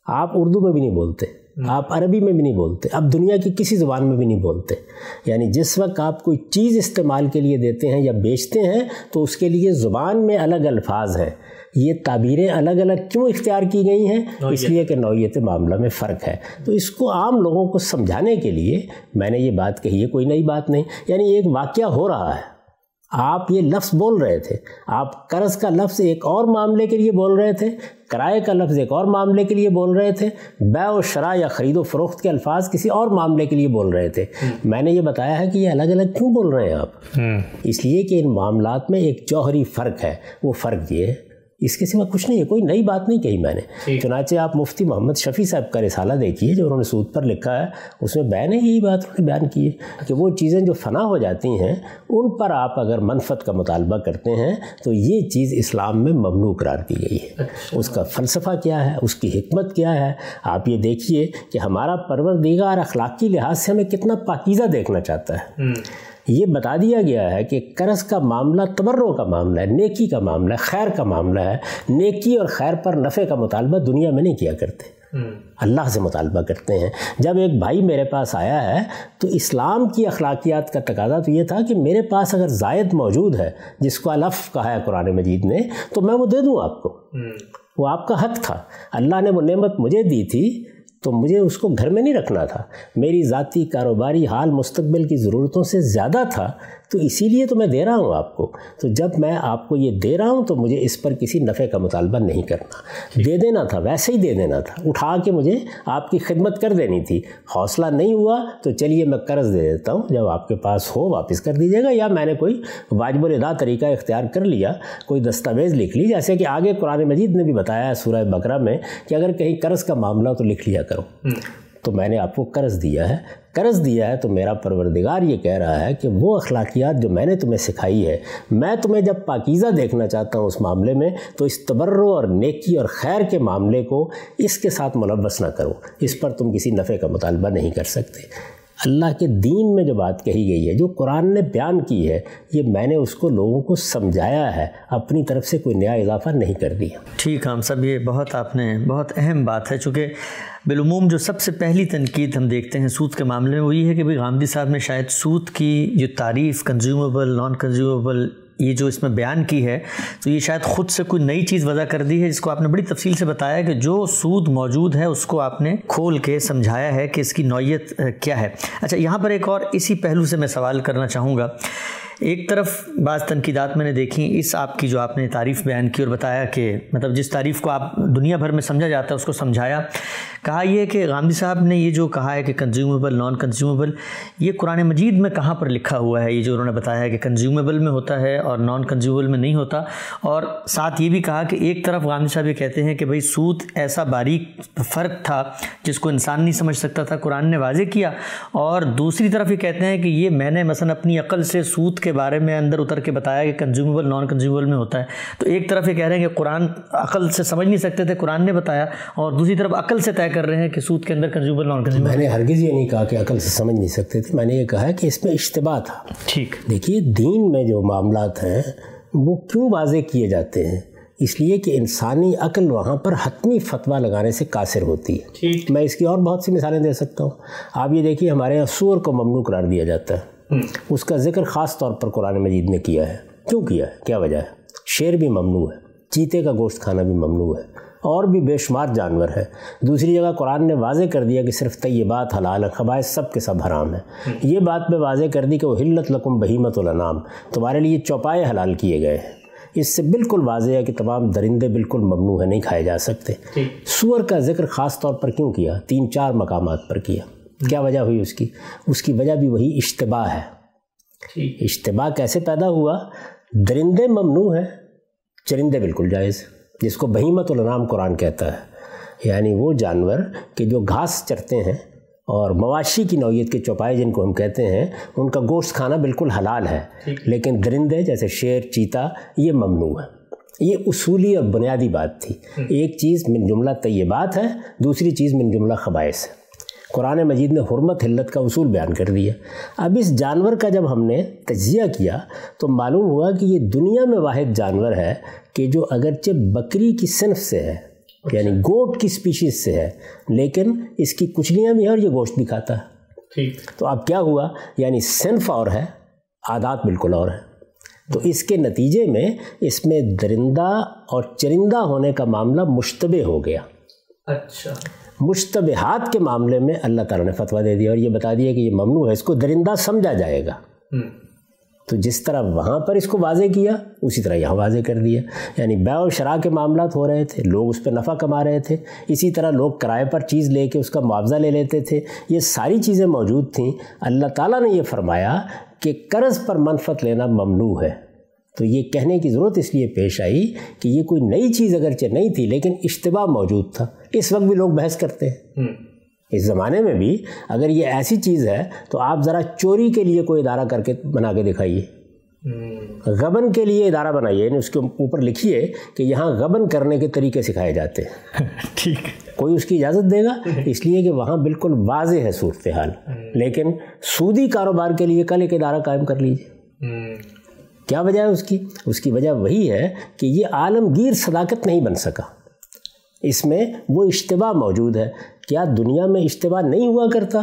آپ اردو میں بھی نہیں بولتے۔ آپ عربی میں بھی نہیں بولتے اب دنیا کی کسی زبان میں بھی نہیں بولتے۔ یعنی جس وقت آپ کوئی چیز استعمال کے لیے دیتے ہیں یا بیچتے ہیں تو اس کے لیے زبان میں الگ الفاظ ہیں۔ یہ تعبیریں الگ الگ کیوں اختیار کی گئی ہیں؟ اس لیے کہ نوعیت معاملہ میں فرق ہے۔ تو اس کو عام لوگوں کو سمجھانے کے لیے میں نے یہ بات کہی ہے کوئی نئی بات نہیں۔ یعنی ایک واقعہ ہو رہا ہے۔ آپ یہ لفظ بول رہے تھے۔ آپ قرض کا لفظ ایک اور معاملے کے لیے بول رہے تھے کرائے کا لفظ ایک اور معاملے کے لیے بول رہے تھے بے و شرح یا خرید و فروخت کے الفاظ کسی اور معاملے کے لیے بول رہے تھے۔ میں نے یہ بتایا ہے کہ یہ الگ الگ کیوں بول رہے ہیں آپ؟ اس لیے کہ ان معاملات میں ایک جوہری فرق ہے۔ وہ فرق یہ ہے اس کے سوا کچھ نہیں ہے کوئی نئی بات نہیں کہی میں نے۔ چنانچہ آپ مفتی محمد شفیع صاحب کا رسالہ دیکھیے جو انہوں نے سود پر لکھا ہے اس میں بین یہی بات انہوں نے بیان کی ہے کہ وہ چیزیں جو فنا ہو جاتی ہیں ان پر آپ اگر منفت کا مطالبہ کرتے ہیں تو یہ چیز اسلام میں ممنوع قرار دی گئی ہے۔ اچھا۔ اس کا فلسفہ کیا ہے اس کی حکمت کیا ہے؟ آپ یہ دیکھیے کہ ہمارا پروردگار اخلاقی لحاظ سے ہمیں کتنا پاکیزہ دیکھنا چاہتا ہے۔ یہ بتا دیا گیا ہے کہ قرض کا معاملہ تبروں کا معاملہ ہے نیکی کا معاملہ ہے خیر کا معاملہ ہے۔ نیکی اور خیر پر نفع کا مطالبہ دنیا میں نہیں کیا کرتے۔ اللہ سے مطالبہ کرتے ہیں۔ جب ایک بھائی میرے پاس آیا ہے تو اسلام کی اخلاقیات کا تقاضا تو یہ تھا کہ میرے پاس اگر زائد موجود ہے جس کو الف کہا ہے قرآن مجید نے تو میں وہ دے دوں آپ کو۔ وہ آپ کا حق تھا۔ اللہ نے وہ نعمت مجھے دی تھی تو مجھے اس کو گھر میں نہیں رکھنا تھا۔ میری ذاتی کاروباری حال مستقبل کی ضرورتوں سے زیادہ تھا۔ تو اسی لیے تو میں دے رہا ہوں آپ کو۔ تو جب میں آپ کو یہ دے رہا ہوں تو مجھے اس پر کسی نفع کا مطالبہ نہیں کرنا۔ دے دینا تھا ویسے ہی دے دینا تھا۔ اٹھا کے مجھے آپ کی خدمت کر دینی تھی۔ حوصلہ نہیں ہوا تو چلیے میں قرض دے دیتا ہوں۔ جب آپ کے پاس ہو واپس کر دیجیے گا۔ یا میں نے کوئی واجب الادا طریقہ اختیار کر لیا کوئی دستاویز لکھ لی۔ جیسے کہ آگے قرآن مجید نے بھی بتایا ہے سورہ بکرا میں کہ اگر کہیں قرض کا معاملہ تو لکھ لیا کرو۔ تو میں نے آپ کو قرض دیا ہے۔ قرض دیا ہے تو میرا پروردگار یہ کہہ رہا ہے کہ وہ اخلاقیات جو میں نے تمہیں سکھائی ہے، میں تمہیں جب پاکیزہ دیکھنا چاہتا ہوں اس معاملے میں، تو اس تبرو اور نیکی اور خیر کے معاملے کو اس کے ساتھ ملوث نہ کرو۔ اس پر تم کسی نفع کا مطالبہ نہیں کر سکتے۔ اللہ کے دین میں جو بات کہی گئی ہے، جو قرآن نے بیان کی ہے، یہ میں نے اس کو لوگوں کو سمجھایا ہے۔ اپنی طرف سے کوئی نیا اضافہ نہیں کر دیا۔ ٹھیک، ہم سب یہ بہت آپ نے بہت اہم بات ہے، چونکہ بالعموم جو سب سے پہلی تنقید ہم دیکھتے ہیں سود کے معاملے میں وہ یہ ہے کہ بھائی غامدی صاحب نے شاید سود کی جو تعریف کنزیومیبل نان کنزیومیبل یہ جو اس میں بیان کی ہے، تو یہ شاید خود سے کوئی نئی چیز وضع کر دی ہے۔ جس کو آپ نے بڑی تفصیل سے بتایا کہ جو سود موجود ہے، اس کو آپ نے کھول کے سمجھایا ہے کہ اس کی نوعیت کیا ہے۔ اچھا یہاں پر ایک اور اسی پہلو سے میں سوال کرنا چاہوں گا۔ ایک طرف بعض تنقیدات میں نے دیکھی، اس آپ کی جو آپ نے تعریف بیان کی اور بتایا کہ مطلب جس تعریف کو آپ دنیا بھر میں سمجھا جاتا ہے، اس کو سمجھایا۔ کہا یہ کہ غامدی صاحب نے یہ جو کہا ہے کہ کنزیومیبل نان کنزیومیبل یہ قرآن مجید میں کہاں پر لکھا ہوا ہے؟ یہ جو انہوں نے بتایا ہے کہ کنزیومیبل میں ہوتا ہے اور نان کنزیومیبل میں نہیں ہوتا۔ اور ساتھ یہ بھی کہا کہ ایک طرف غامدی صاحب یہ کہتے ہیں کہ بھئی سود ایسا باریک فرق تھا جس کو انسان نہیں سمجھ سکتا تھا، قرآن نے واضح کیا۔ اور دوسری طرف یہ کہتے ہیں کہ یہ میں نے مثلا اپنی عقل سے سود کے بارے میں اندر اتر کے بتایا کہ کنزیومیبل نان کنزیومیبل میں ہوتا ہے۔ تو ایک طرف یہ کہہ رہے ہیں کہ قرآن عقل سے سمجھ نہیں سکتے تھے قرآن نے بتایا اور دوسری طرف عقل سے طے کر رہے ہیں کہ سود کے اندر کنزیومیبل نان کنزیومیبل میں نے ہرگز یہ نہیں کہا کہ عقل سے سمجھ نہیں سکتے تھے میں نے یہ کہا ہے کہ اس میں اشتباہ تھا۔ ٹھیک۔ دیکھیے دین میں جو معاملات ہیں وہ کیوں واضح کیے جاتے ہیں؟ اس لیے کہ انسانی عقل وہاں پر حتمی فتویٰ لگانے سے قاصر ہوتی ہے۔ میں اس کی اور بہت سی مثالیں دے سکتا ہوں۔ آپ یہ دیکھیے ہمارے یہاں سور کو ممنوع قرار دیا جاتا ہے۔ اس کا ذکر خاص طور پر قرآن مجید نے کیا ہے۔ کیوں کیا ہے؟ کیا وجہ ہے؟ شیر بھی ممنوع ہے۔ چیتے کا گوشت کھانا بھی ممنوع ہے۔ اور بھی بے شمار جانور ہے دوسری جگہ قرآن نے واضح کر دیا کہ صرف طیبات حلال خبائے سب کے سب حرام ہیں۔ یہ بات میں واضح کر دی کہ وہ ہلت لکم بہیمت الانام تمہارے لیے چوپائے حلال کیے گئے ہیں۔ اس سے بالکل واضح ہے کہ تمام درندے بالکل ممنوع ہیں نہیں کھائے جا سکتے۔ سور کا ذکر خاص طور پر کیوں کیا؟ تین چار مقامات پر کیا۔ کیا وجہ ہوئی اس کی؟ اس کی وجہ بھی وہی اشتباہ ہے۔ اشتباہ کیسے پیدا ہوا؟ درندے ممنوع ہیں چرندے بالکل جائز جس کو بہیمت النام قرآن کہتا ہے۔ یعنی وہ جانور کہ جو گھاس چرتے ہیں اور مواشی کی نوعیت کے چوپائے جن کو ہم کہتے ہیں ان کا گوشت کھانا بالکل حلال ہے۔ لیکن درندے جیسے شیر چیتا یہ ممنوع ہے۔ یہ اصولی اور بنیادی بات تھی۔ ایک چیز من جملہ طیبات ہے دوسری چیز من جملہ خبائش ہے۔ قرآن مجید نے حرمت حلت کا اصول بیان کر دیا۔ اب اس جانور کا جب ہم نے تجزیہ کیا تو معلوم ہوا کہ یہ دنیا میں واحد جانور ہے کہ جو اگرچہ بکری کی صنف سے ہے یعنی گوٹ کی سپیشیز سے ہے لیکن اس کی کچلیاں بھی ہیں اور یہ گوشت بھی کھاتا ہے۔ تو اب کیا ہوا؟ یعنی صنف اور ہے عادات بالکل اور ہے تو اس کے نتیجے میں اس میں درندہ اور چرندہ ہونے کا معاملہ مشتبہ ہو گیا۔ اچھا۔ مشتبہات کے معاملے میں اللہ تعالیٰ نے فتویٰ دے دیا اور یہ بتا دیا کہ یہ ممنوع ہے اس کو درندہ سمجھا جائے گا۔ تو جس طرح وہاں پر اس کو واضح کیا اسی طرح یہاں واضح کر دیا۔ یعنی بے و شرح کے معاملات ہو رہے تھے لوگ اس پہ نفع کما رہے تھے۔ اسی طرح لوگ کرائے پر چیز لے کے اس کا معاوضہ لے لیتے تھے۔ یہ ساری چیزیں موجود تھیں۔ اللہ تعالیٰ نے یہ فرمایا کہ قرض پر منفت لینا ممنوع ہے۔ تو یہ کہنے کی ضرورت اس لیے پیش آئی کہ یہ کوئی نئی چیز اگرچہ نہیں تھی لیکن اشتباہ موجود تھا۔ اس وقت بھی لوگ بحث کرتے ہیں۔ اس زمانے میں بھی اگر یہ ایسی چیز ہے تو آپ ذرا چوری کے لیے کوئی ادارہ کر کے بنا کے دکھائیے۔ غبن کے لیے ادارہ بنائیے یعنی اس کے اوپر لکھیے کہ یہاں غبن کرنے کے طریقے سکھائے جاتے ہیں۔ ٹھیک۔ کوئی اس کی اجازت دے گا؟ اس لیے کہ وہاں بالکل واضح ہے صورتحال۔ لیکن سودی کاروبار کے لیے کل ایک ادارہ قائم کر لیجیے کیا وجہ ہے اس کی؟ اس کی وجہ وہی ہے کہ یہ عالمگیر صداقت نہیں بن سکا۔ اس میں وہ اجتباع موجود ہے۔ کیا دنیا میں اجتباع نہیں ہوا کرتا؟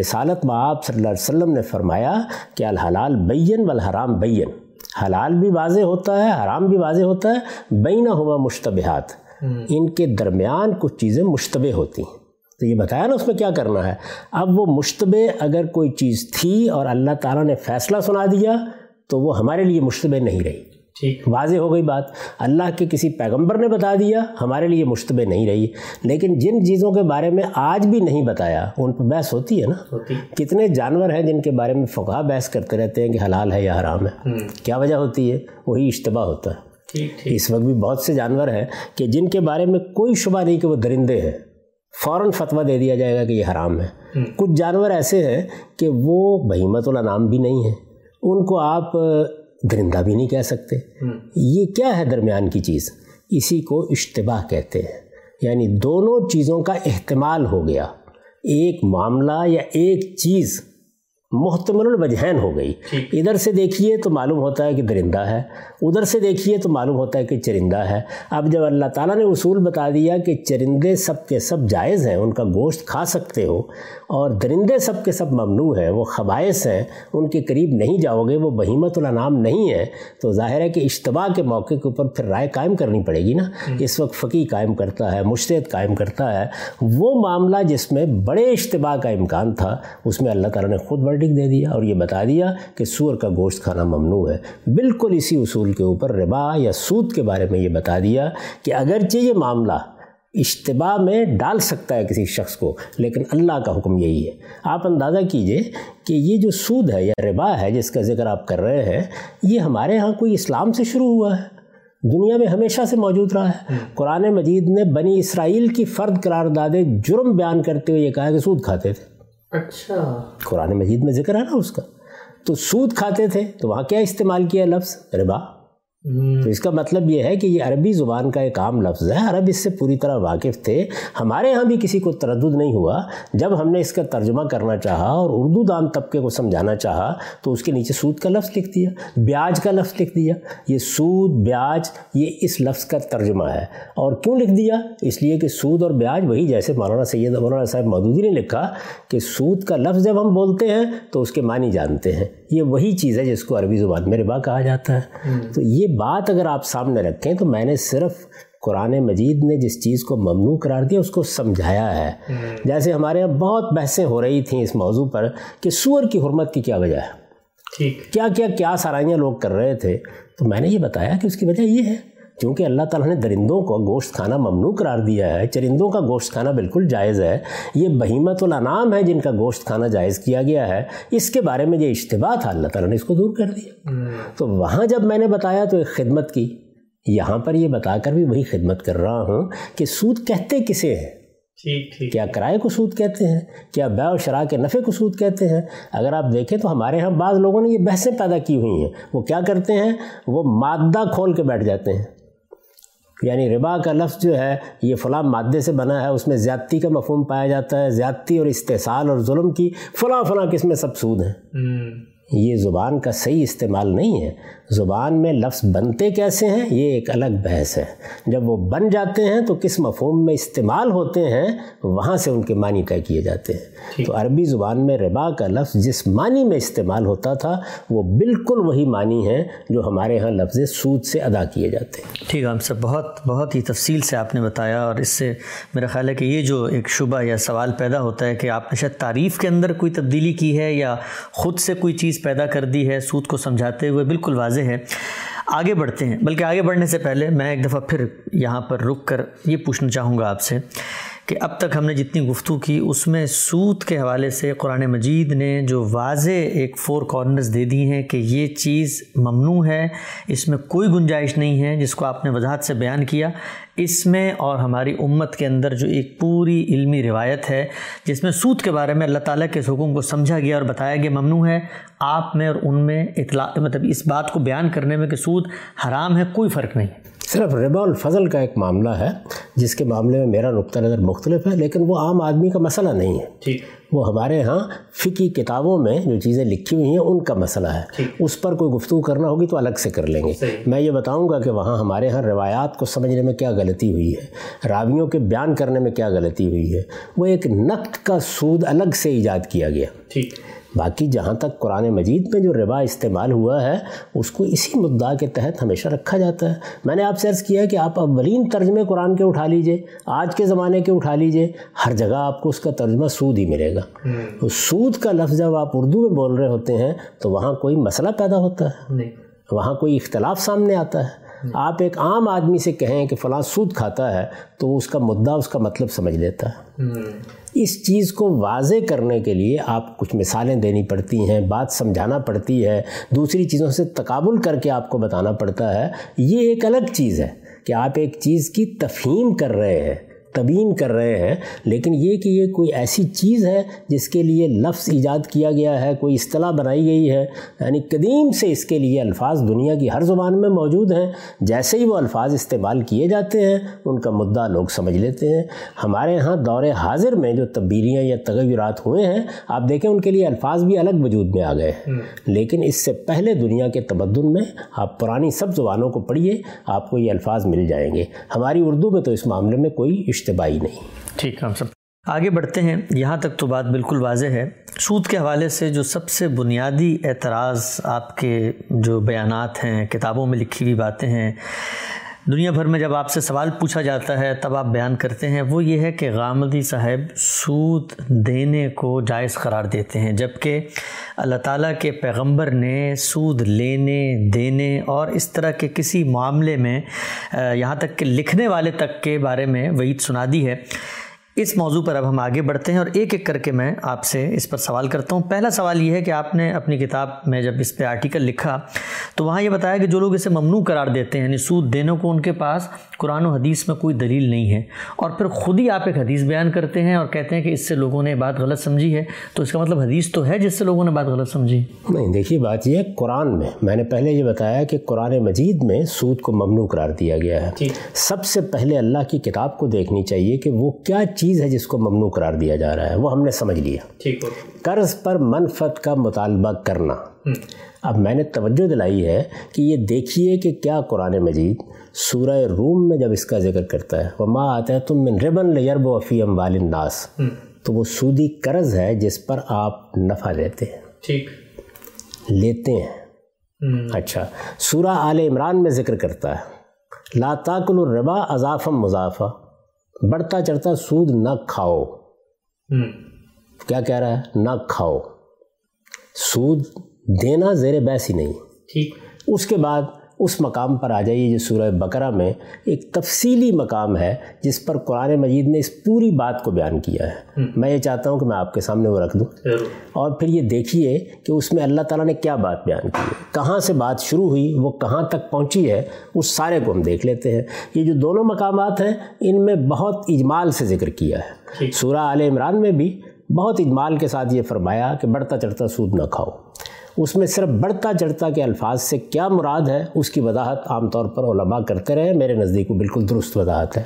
رسالت آپ صلی اللہ علیہ وسلم نے فرمایا کہ الحلال بین والحرام بین۔ حلال بھی واضح ہوتا ہے حرام بھی واضح ہوتا ہے۔ بینہ ہوا مشتبہات ان کے درمیان کچھ چیزیں مشتبہ ہوتی ہیں۔ تو یہ بتایا نا اس میں کیا کرنا ہے؟ اب وہ مشتبہ اگر کوئی چیز تھی اور اللہ تعالیٰ نے فیصلہ سنا دیا تو وہ ہمارے لیے مشتبہ نہیں رہی۔ ٹھیک۔ واضح ہو گئی بات۔ اللہ کے کسی پیغمبر نے بتا دیا ہمارے لیے مشتبہ نہیں رہی۔ لیکن جن چیزوں کے بارے میں آج بھی نہیں بتایا ان پہ بحث ہوتی ہے نا۔ کتنے جانور ہیں جن کے بارے میں فقہ بحث کرتے رہتے ہیں کہ حلال ہے یا حرام ہے۔ کیا وجہ ہوتی ہے؟ وہی اشتباہ ہوتا ہے۔ اس وقت بھی بہت سے جانور ہیں کہ جن کے بارے میں کوئی شبہ نہیں کہ وہ درندے ہیں۔ فوراً فتویٰ دے دیا جائے گا کہ یہ حرام ہے۔ کچھ جانور ایسے ہیں کہ وہ بہیمت الانام بھی نہیں ہیں۔ ان کو آپ درندہ بھی نہیں کہہ سکتے۔ یہ کیا ہے درمیان کی چیز؟ اسی کو اشتباہ کہتے ہیں۔ یعنی دونوں چیزوں کا احتمال ہو گیا۔ ایک معاملہ یا ایک چیز۔ محتمل الوجہین ہو گئی۔ ادھر سے دیکھیے تو معلوم ہوتا ہے کہ درندہ ہے۔ ادھر سے دیکھیے تو معلوم ہوتا ہے کہ چرندہ ہے۔ اب جب اللہ تعالیٰ نے اصول بتا دیا کہ چرندے سب کے سب جائز ہیں ان کا گوشت کھا سکتے ہو اور درندے سب کے سب ممنوع ہیں وہ خبائص ہیں ان کے قریب نہیں جاؤ گے وہ بہیمت الانام نہیں ہے تو ظاہر ہے کہ اجتباع کے موقع کے اوپر پھر رائے قائم کرنی پڑے گی نا۔ اس وقت فقی قائم کرتا ہے مشتد قائم کرتا ہے۔ وہ معاملہ جس میں بڑے اجتباع کا امکان تھا اس میں اللہ تعالیٰ نے خود بڑھ دے دیا اور یہ بتا دیا کہ سور کا گوشت کھانا ممنوع ہے۔ بالکل اسی اصول کے اوپر ربا یا سود کے بارے میں یہ بتا دیا کہ اگرچہ یہ معاملہ اشتباہ میں ڈال سکتا ہے کسی شخص کو لیکن اللہ کا حکم یہی ہے۔ آپ اندازہ کیجیے کہ یہ جو سود ہے یا ربا ہے جس کا ذکر آپ کر رہے ہیں یہ ہمارے ہاں کوئی اسلام سے شروع ہوا ہے۔ دنیا میں ہمیشہ سے موجود رہا ہے۔ قرآن مجید نے بنی اسرائیل کی فرد قرار دادے جرم بیان کرتے ہوئے یہ کہا کہ سود کھاتے تھے۔ اچھا۔ قرآن مجید میں ذکر ہے نا اس کا۔ تو سود کھاتے تھے، تو وہاں کیا استعمال کیا لفظ؟ ربا۔ تو اس کا مطلب یہ ہے کہ یہ عربی زبان کا ایک عام لفظ ہے۔ عرب اس سے پوری طرح واقف تھے۔ ہمارے ہاں بھی کسی کو تردد نہیں ہوا۔ جب ہم نے اس کا ترجمہ کرنا چاہا اور اردو دان طبقے کو سمجھانا چاہا تو اس کے نیچے سود کا لفظ لکھ دیا بیاج کا لفظ لکھ دیا۔ یہ سود بیاج یہ اس لفظ کا ترجمہ ہے۔ اور کیوں لکھ دیا؟ اس لیے کہ سود اور بیاج وہی جیسے مولانا سید مولانا صاحب مودودی نے لکھا کہ سود کا لفظ جب ہم بولتے ہیں تو اس کے معنی جانتے ہیں۔ یہ وہی چیز ہے جس کو عربی زبان میں ربا کہا جاتا ہے۔ تو یہ بات اگر آپ سامنے رکھیں تو میں نے صرف قرآن مجید نے جس چیز کو ممنوع قرار دیا اس کو سمجھایا ہے۔ جیسے ہمارے یہاں بہت بحثیں ہو رہی تھیں اس موضوع پر کہ سور کی حرمت کی کیا وجہ ہے۔ ٹھیک۔ کیا کیا کیا سرائیاں لوگ کر رہے تھے؟ تو میں نے یہ بتایا کہ اس کی وجہ یہ ہے۔ کیونکہ اللہ تعالیٰ نے درندوں کو گوشت کھانا ممنوع قرار دیا ہے چرندوں کا گوشت کھانا بالکل جائز ہے۔ یہ بہیمت الانام ہے جن کا گوشت کھانا جائز کیا گیا ہے۔ اس کے بارے میں یہ اشتباہ تھا اللہ تعالیٰ نے اس کو دور کر دیا۔ تو وہاں جب میں نے بتایا تو ایک خدمت کی۔ یہاں پر یہ بتا کر بھی وہی خدمت کر رہا ہوں کہ سود کہتے کسے ہیں؟ کیا کرائے کو سود کہتے ہیں؟ کیا بے و شرح کے نفع کو سود کہتے ہیں؟ اگر آپ دیکھیں تو ہمارے ہاں بعض لوگوں نے یہ بحثیں پیدا کی ہوئی ہیں۔ وہ کیا کرتے ہیں؟ وہ مادہ کھول کے بیٹھ جاتے ہیں۔ یعنی ربا کا لفظ جو ہے، یہ فلاں مادے سے بنا ہے، اس میں زیادتی کا مفہوم پایا جاتا ہے، زیادتی اور استحصال اور ظلم کی فلاں فلاں قسمیں سب سود ہیں۔ یہ زبان کا صحیح استعمال نہیں ہے۔ زبان میں لفظ بنتے کیسے ہیں؟ یہ ایک الگ بحث ہے۔ جب وہ بن جاتے ہیں تو کس مفہوم میں استعمال ہوتے ہیں وہاں سے ان کے معنی طے کیے جاتے ہیں۔ تو عربی زبان میں ربا کا لفظ جس معنی میں استعمال ہوتا تھا وہ بالکل وہی معنی ہے جو ہمارے ہاں لفظ سود سے ادا کیے جاتے ہیں۔ ٹھیک ہے ہم سب بہت بہت ہی تفصیل سے آپ نے بتایا اور اس سے میرا خیال ہے کہ یہ جو ایک شبہ یا سوال پیدا ہوتا ہے کہ آپ نے شاید تعریف کے اندر کوئی تبدیلی کی ہے یا خود سے کوئی چیز پیدا کر دی ہے، سود کو سمجھاتے ہوئے بالکل واضح ہے۔ آگے بڑھتے ہیں، بلکہ آگے بڑھنے سے پہلے میں ایک دفعہ پھر یہاں پر رک کر یہ پوچھنا چاہوں گا آپ سے۔ کہ اب تک ہم نے جتنی گفتگو کی، اس میں سود کے حوالے سے قرآن مجید نے جو واضح ایک فور کارنرز دے دی ہیں کہ یہ چیز ممنوع ہے، اس میں کوئی گنجائش نہیں ہے، جس کو آپ نے وضاحت سے بیان کیا۔ اس میں اور ہماری امت کے اندر جو ایک پوری علمی روایت ہے، جس میں سود کے بارے میں اللہ تعالیٰ کے حکم کو سمجھا گیا اور بتایا گیا ممنوع ہے، آپ میں اور ان میں اطلاع مطلب اس بات کو بیان کرنے میں کہ سود حرام ہے، کوئی فرق نہیں۔ ہے صرف ربا الفضل کا ایک معاملہ ہے جس کے معاملے میں میرا نقطہ نظر مختلف ہے لیکن وہ عام آدمی کا مسئلہ نہیں ہے۔ وہ ہمارے ہاں فقی کتابوں میں جو چیزیں لکھی ہوئی ہیں ان کا مسئلہ ہے۔ اس پر کوئی گفتگو کرنا ہوگی تو الگ سے کر لیں گے۔ میں یہ بتاؤں گا کہ وہاں ہمارے ہاں روایات کو سمجھنے میں کیا غلطی ہوئی ہے راویوں کے بیان کرنے میں کیا غلطی ہوئی ہے۔ وہ ایک نقد کا سود الگ سے ایجاد کیا گیا۔ باقی جہاں تک قرآن مجید میں جو ربا استعمال ہوا ہے اس کو اسی مدعا کے تحت ہمیشہ رکھا جاتا ہے۔ میں نے آپ سے عرض کیا ہے کہ آپ اولین ترجمے قرآن کے اٹھا لیجیے آج کے زمانے کے اٹھا لیجیے ہر جگہ آپ کو اس کا ترجمہ سود ہی ملے گا۔ تو سود کا لفظ جب آپ اردو میں بول رہے ہوتے ہیں تو وہاں کوئی مسئلہ پیدا ہوتا ہے۔ وہاں کوئی اختلاف سامنے آتا ہے۔ آپ ایک عام آدمی سے کہیں کہ فلاں سود کھاتا ہے تو اس کا مدعا اس کا مطلب سمجھ لیتا ہے۔ اس چیز کو واضح کرنے کے لیے آپ کچھ مثالیں دینی پڑتی ہیں بات سمجھانا پڑتی ہے دوسری چیزوں سے تقابل کر کے آپ کو بتانا پڑتا ہے۔ یہ ایک الگ چیز ہے کہ آپ ایک چیز کی تفہیم کر رہے ہیں۔ تبین کر رہے ہیں لیکن یہ کہ یہ کوئی ایسی چیز ہے جس کے لیے لفظ ایجاد کیا گیا ہے کوئی اصطلاح بنائی گئی ہے یعنی قدیم سے اس کے لیے الفاظ دنیا کی ہر زبان میں موجود ہیں جیسے ہی وہ الفاظ استعمال کیے جاتے ہیں ان کا مدعا لوگ سمجھ لیتے ہیں۔ ہمارے ہاں دور حاضر میں جو تبدیلیاں یا تغیرات ہوئے ہیں آپ دیکھیں ان کے لیے الفاظ بھی الگ وجود میں آ گئے ہیں۔ لیکن اس سے پہلے دنیا کے تمدن میں آپ پرانی سب زبانوں کو پڑھیے آپ کو یہ الفاظ مل جائیں گے۔ ہماری اردو میں تو اس معاملے میں کوئی اجتباعی نہیں۔ ٹھیک ہے، ہم سب۔ آگے بڑھتے ہیں۔ یہاں تک تو بات بالکل واضح ہے۔ سود کے حوالے سے جو سب سے بنیادی اعتراض آپ کے جو بیانات ہیں، کتابوں میں لکھی ہوئی باتیں ہیں دنیا بھر میں جب آپ سے سوال پوچھا جاتا ہے، تب آپ بیان کرتے ہیں، وہ یہ ہے کہ غامدی صاحب سود دینے کو جائز قرار دیتے ہیں، جبکہ اللہ تعالیٰ کے پیغمبر نے سود لینے، دینے اور اس طرح کے کسی معاملے میں یہاں تک کہ لکھنے والے تک کے بارے میں وعید سنا دی ہے۔ اس موضوع پر اب ہم آگے بڑھتے ہیں اور ایک ایک کر کے میں آپ سے اس پر سوال کرتا ہوں۔ پہلا سوال یہ ہے کہ آپ نے اپنی کتاب میں جب اس پہ آرٹیکل لکھا تو وہاں یہ بتایا کہ جو لوگ اسے ممنوع قرار دیتے ہیں یعنی سود دینے کو ان کے پاس قرآن و حدیث میں کوئی دلیل نہیں ہے اور پھر خود ہی آپ ایک حدیث بیان کرتے ہیں اور کہتے ہیں کہ اس سے لوگوں نے بات غلط سمجھی ہے تو اس کا مطلب حدیث تو ہے جس سے لوگوں نے بات غلط سمجھی۔ نہیں دیکھیے بات یہ ہے قرآن میں میں نے پہلے یہ بتایا کہ قرآن مجید میں سود کو ممنوع قرار دیا گیا ہے۔ جی۔ سب سے پہلے اللہ کی کتاب کو دیکھنی چاہیے کہ وہ کیا چیز ہے جس کو ممنوع قرار دیا جا رہا ہے وہ ہم نے سمجھ لیا۔ قرض پر منفت کا مطالبہ کرنا۔ اب میں نے توجہ دلائی ہے کہ یہ دیکھیے کہ کیا قرآن مجید سورہ روم میں جب اس کا ذکر کرتا ہے وہ ماں آتا ہے تم من ربن لیرب وفی ام والناس تو وہ سودی قرض ہے جس پر آپ نفع لیتے ہیں۔ ٹھیک۔ لیتے ہیں۔ اچھا۔ سورہ آل عمران میں ذکر کرتا ہے۔ لا تاکل الربا اضافم مضافہ بڑھتا چڑھتا سود نہ کھاؤ۔ کیا کہہ رہا ہے؟ نہ کھاؤ۔ سود دینا زیر بحث ہی نہیں۔ ٹھیک۔ اس کے بعد اس مقام پر آ جائیے جو سورہ بقرہ میں ایک تفصیلی مقام ہے جس پر قرآن مجید نے اس پوری بات کو بیان کیا ہے۔ میں یہ چاہتا ہوں کہ میں آپ کے سامنے وہ رکھ دوں۔ اور پھر یہ دیکھیے کہ اس میں اللہ تعالیٰ نے کیا بات بیان کی ہے۔ کہاں سے بات شروع ہوئی وہ کہاں تک پہنچی ہے اس سارے کو ہم دیکھ لیتے ہیں۔ یہ جو دونوں مقامات ہیں ان میں بہت اجمال سے ذکر کیا ہے۔ سورہ عال عمران میں بھی بہت اجمال کے ساتھ یہ فرمایا کہ بڑھتا چڑھتا سود نہ کھاؤ۔ اس میں صرف بڑھتا چڑھتا کے الفاظ سے کیا مراد ہے اس کی وضاحت عام طور پر علماء کرتے رہے میرے نزدیک وہ بالکل درست وضاحت ہے۔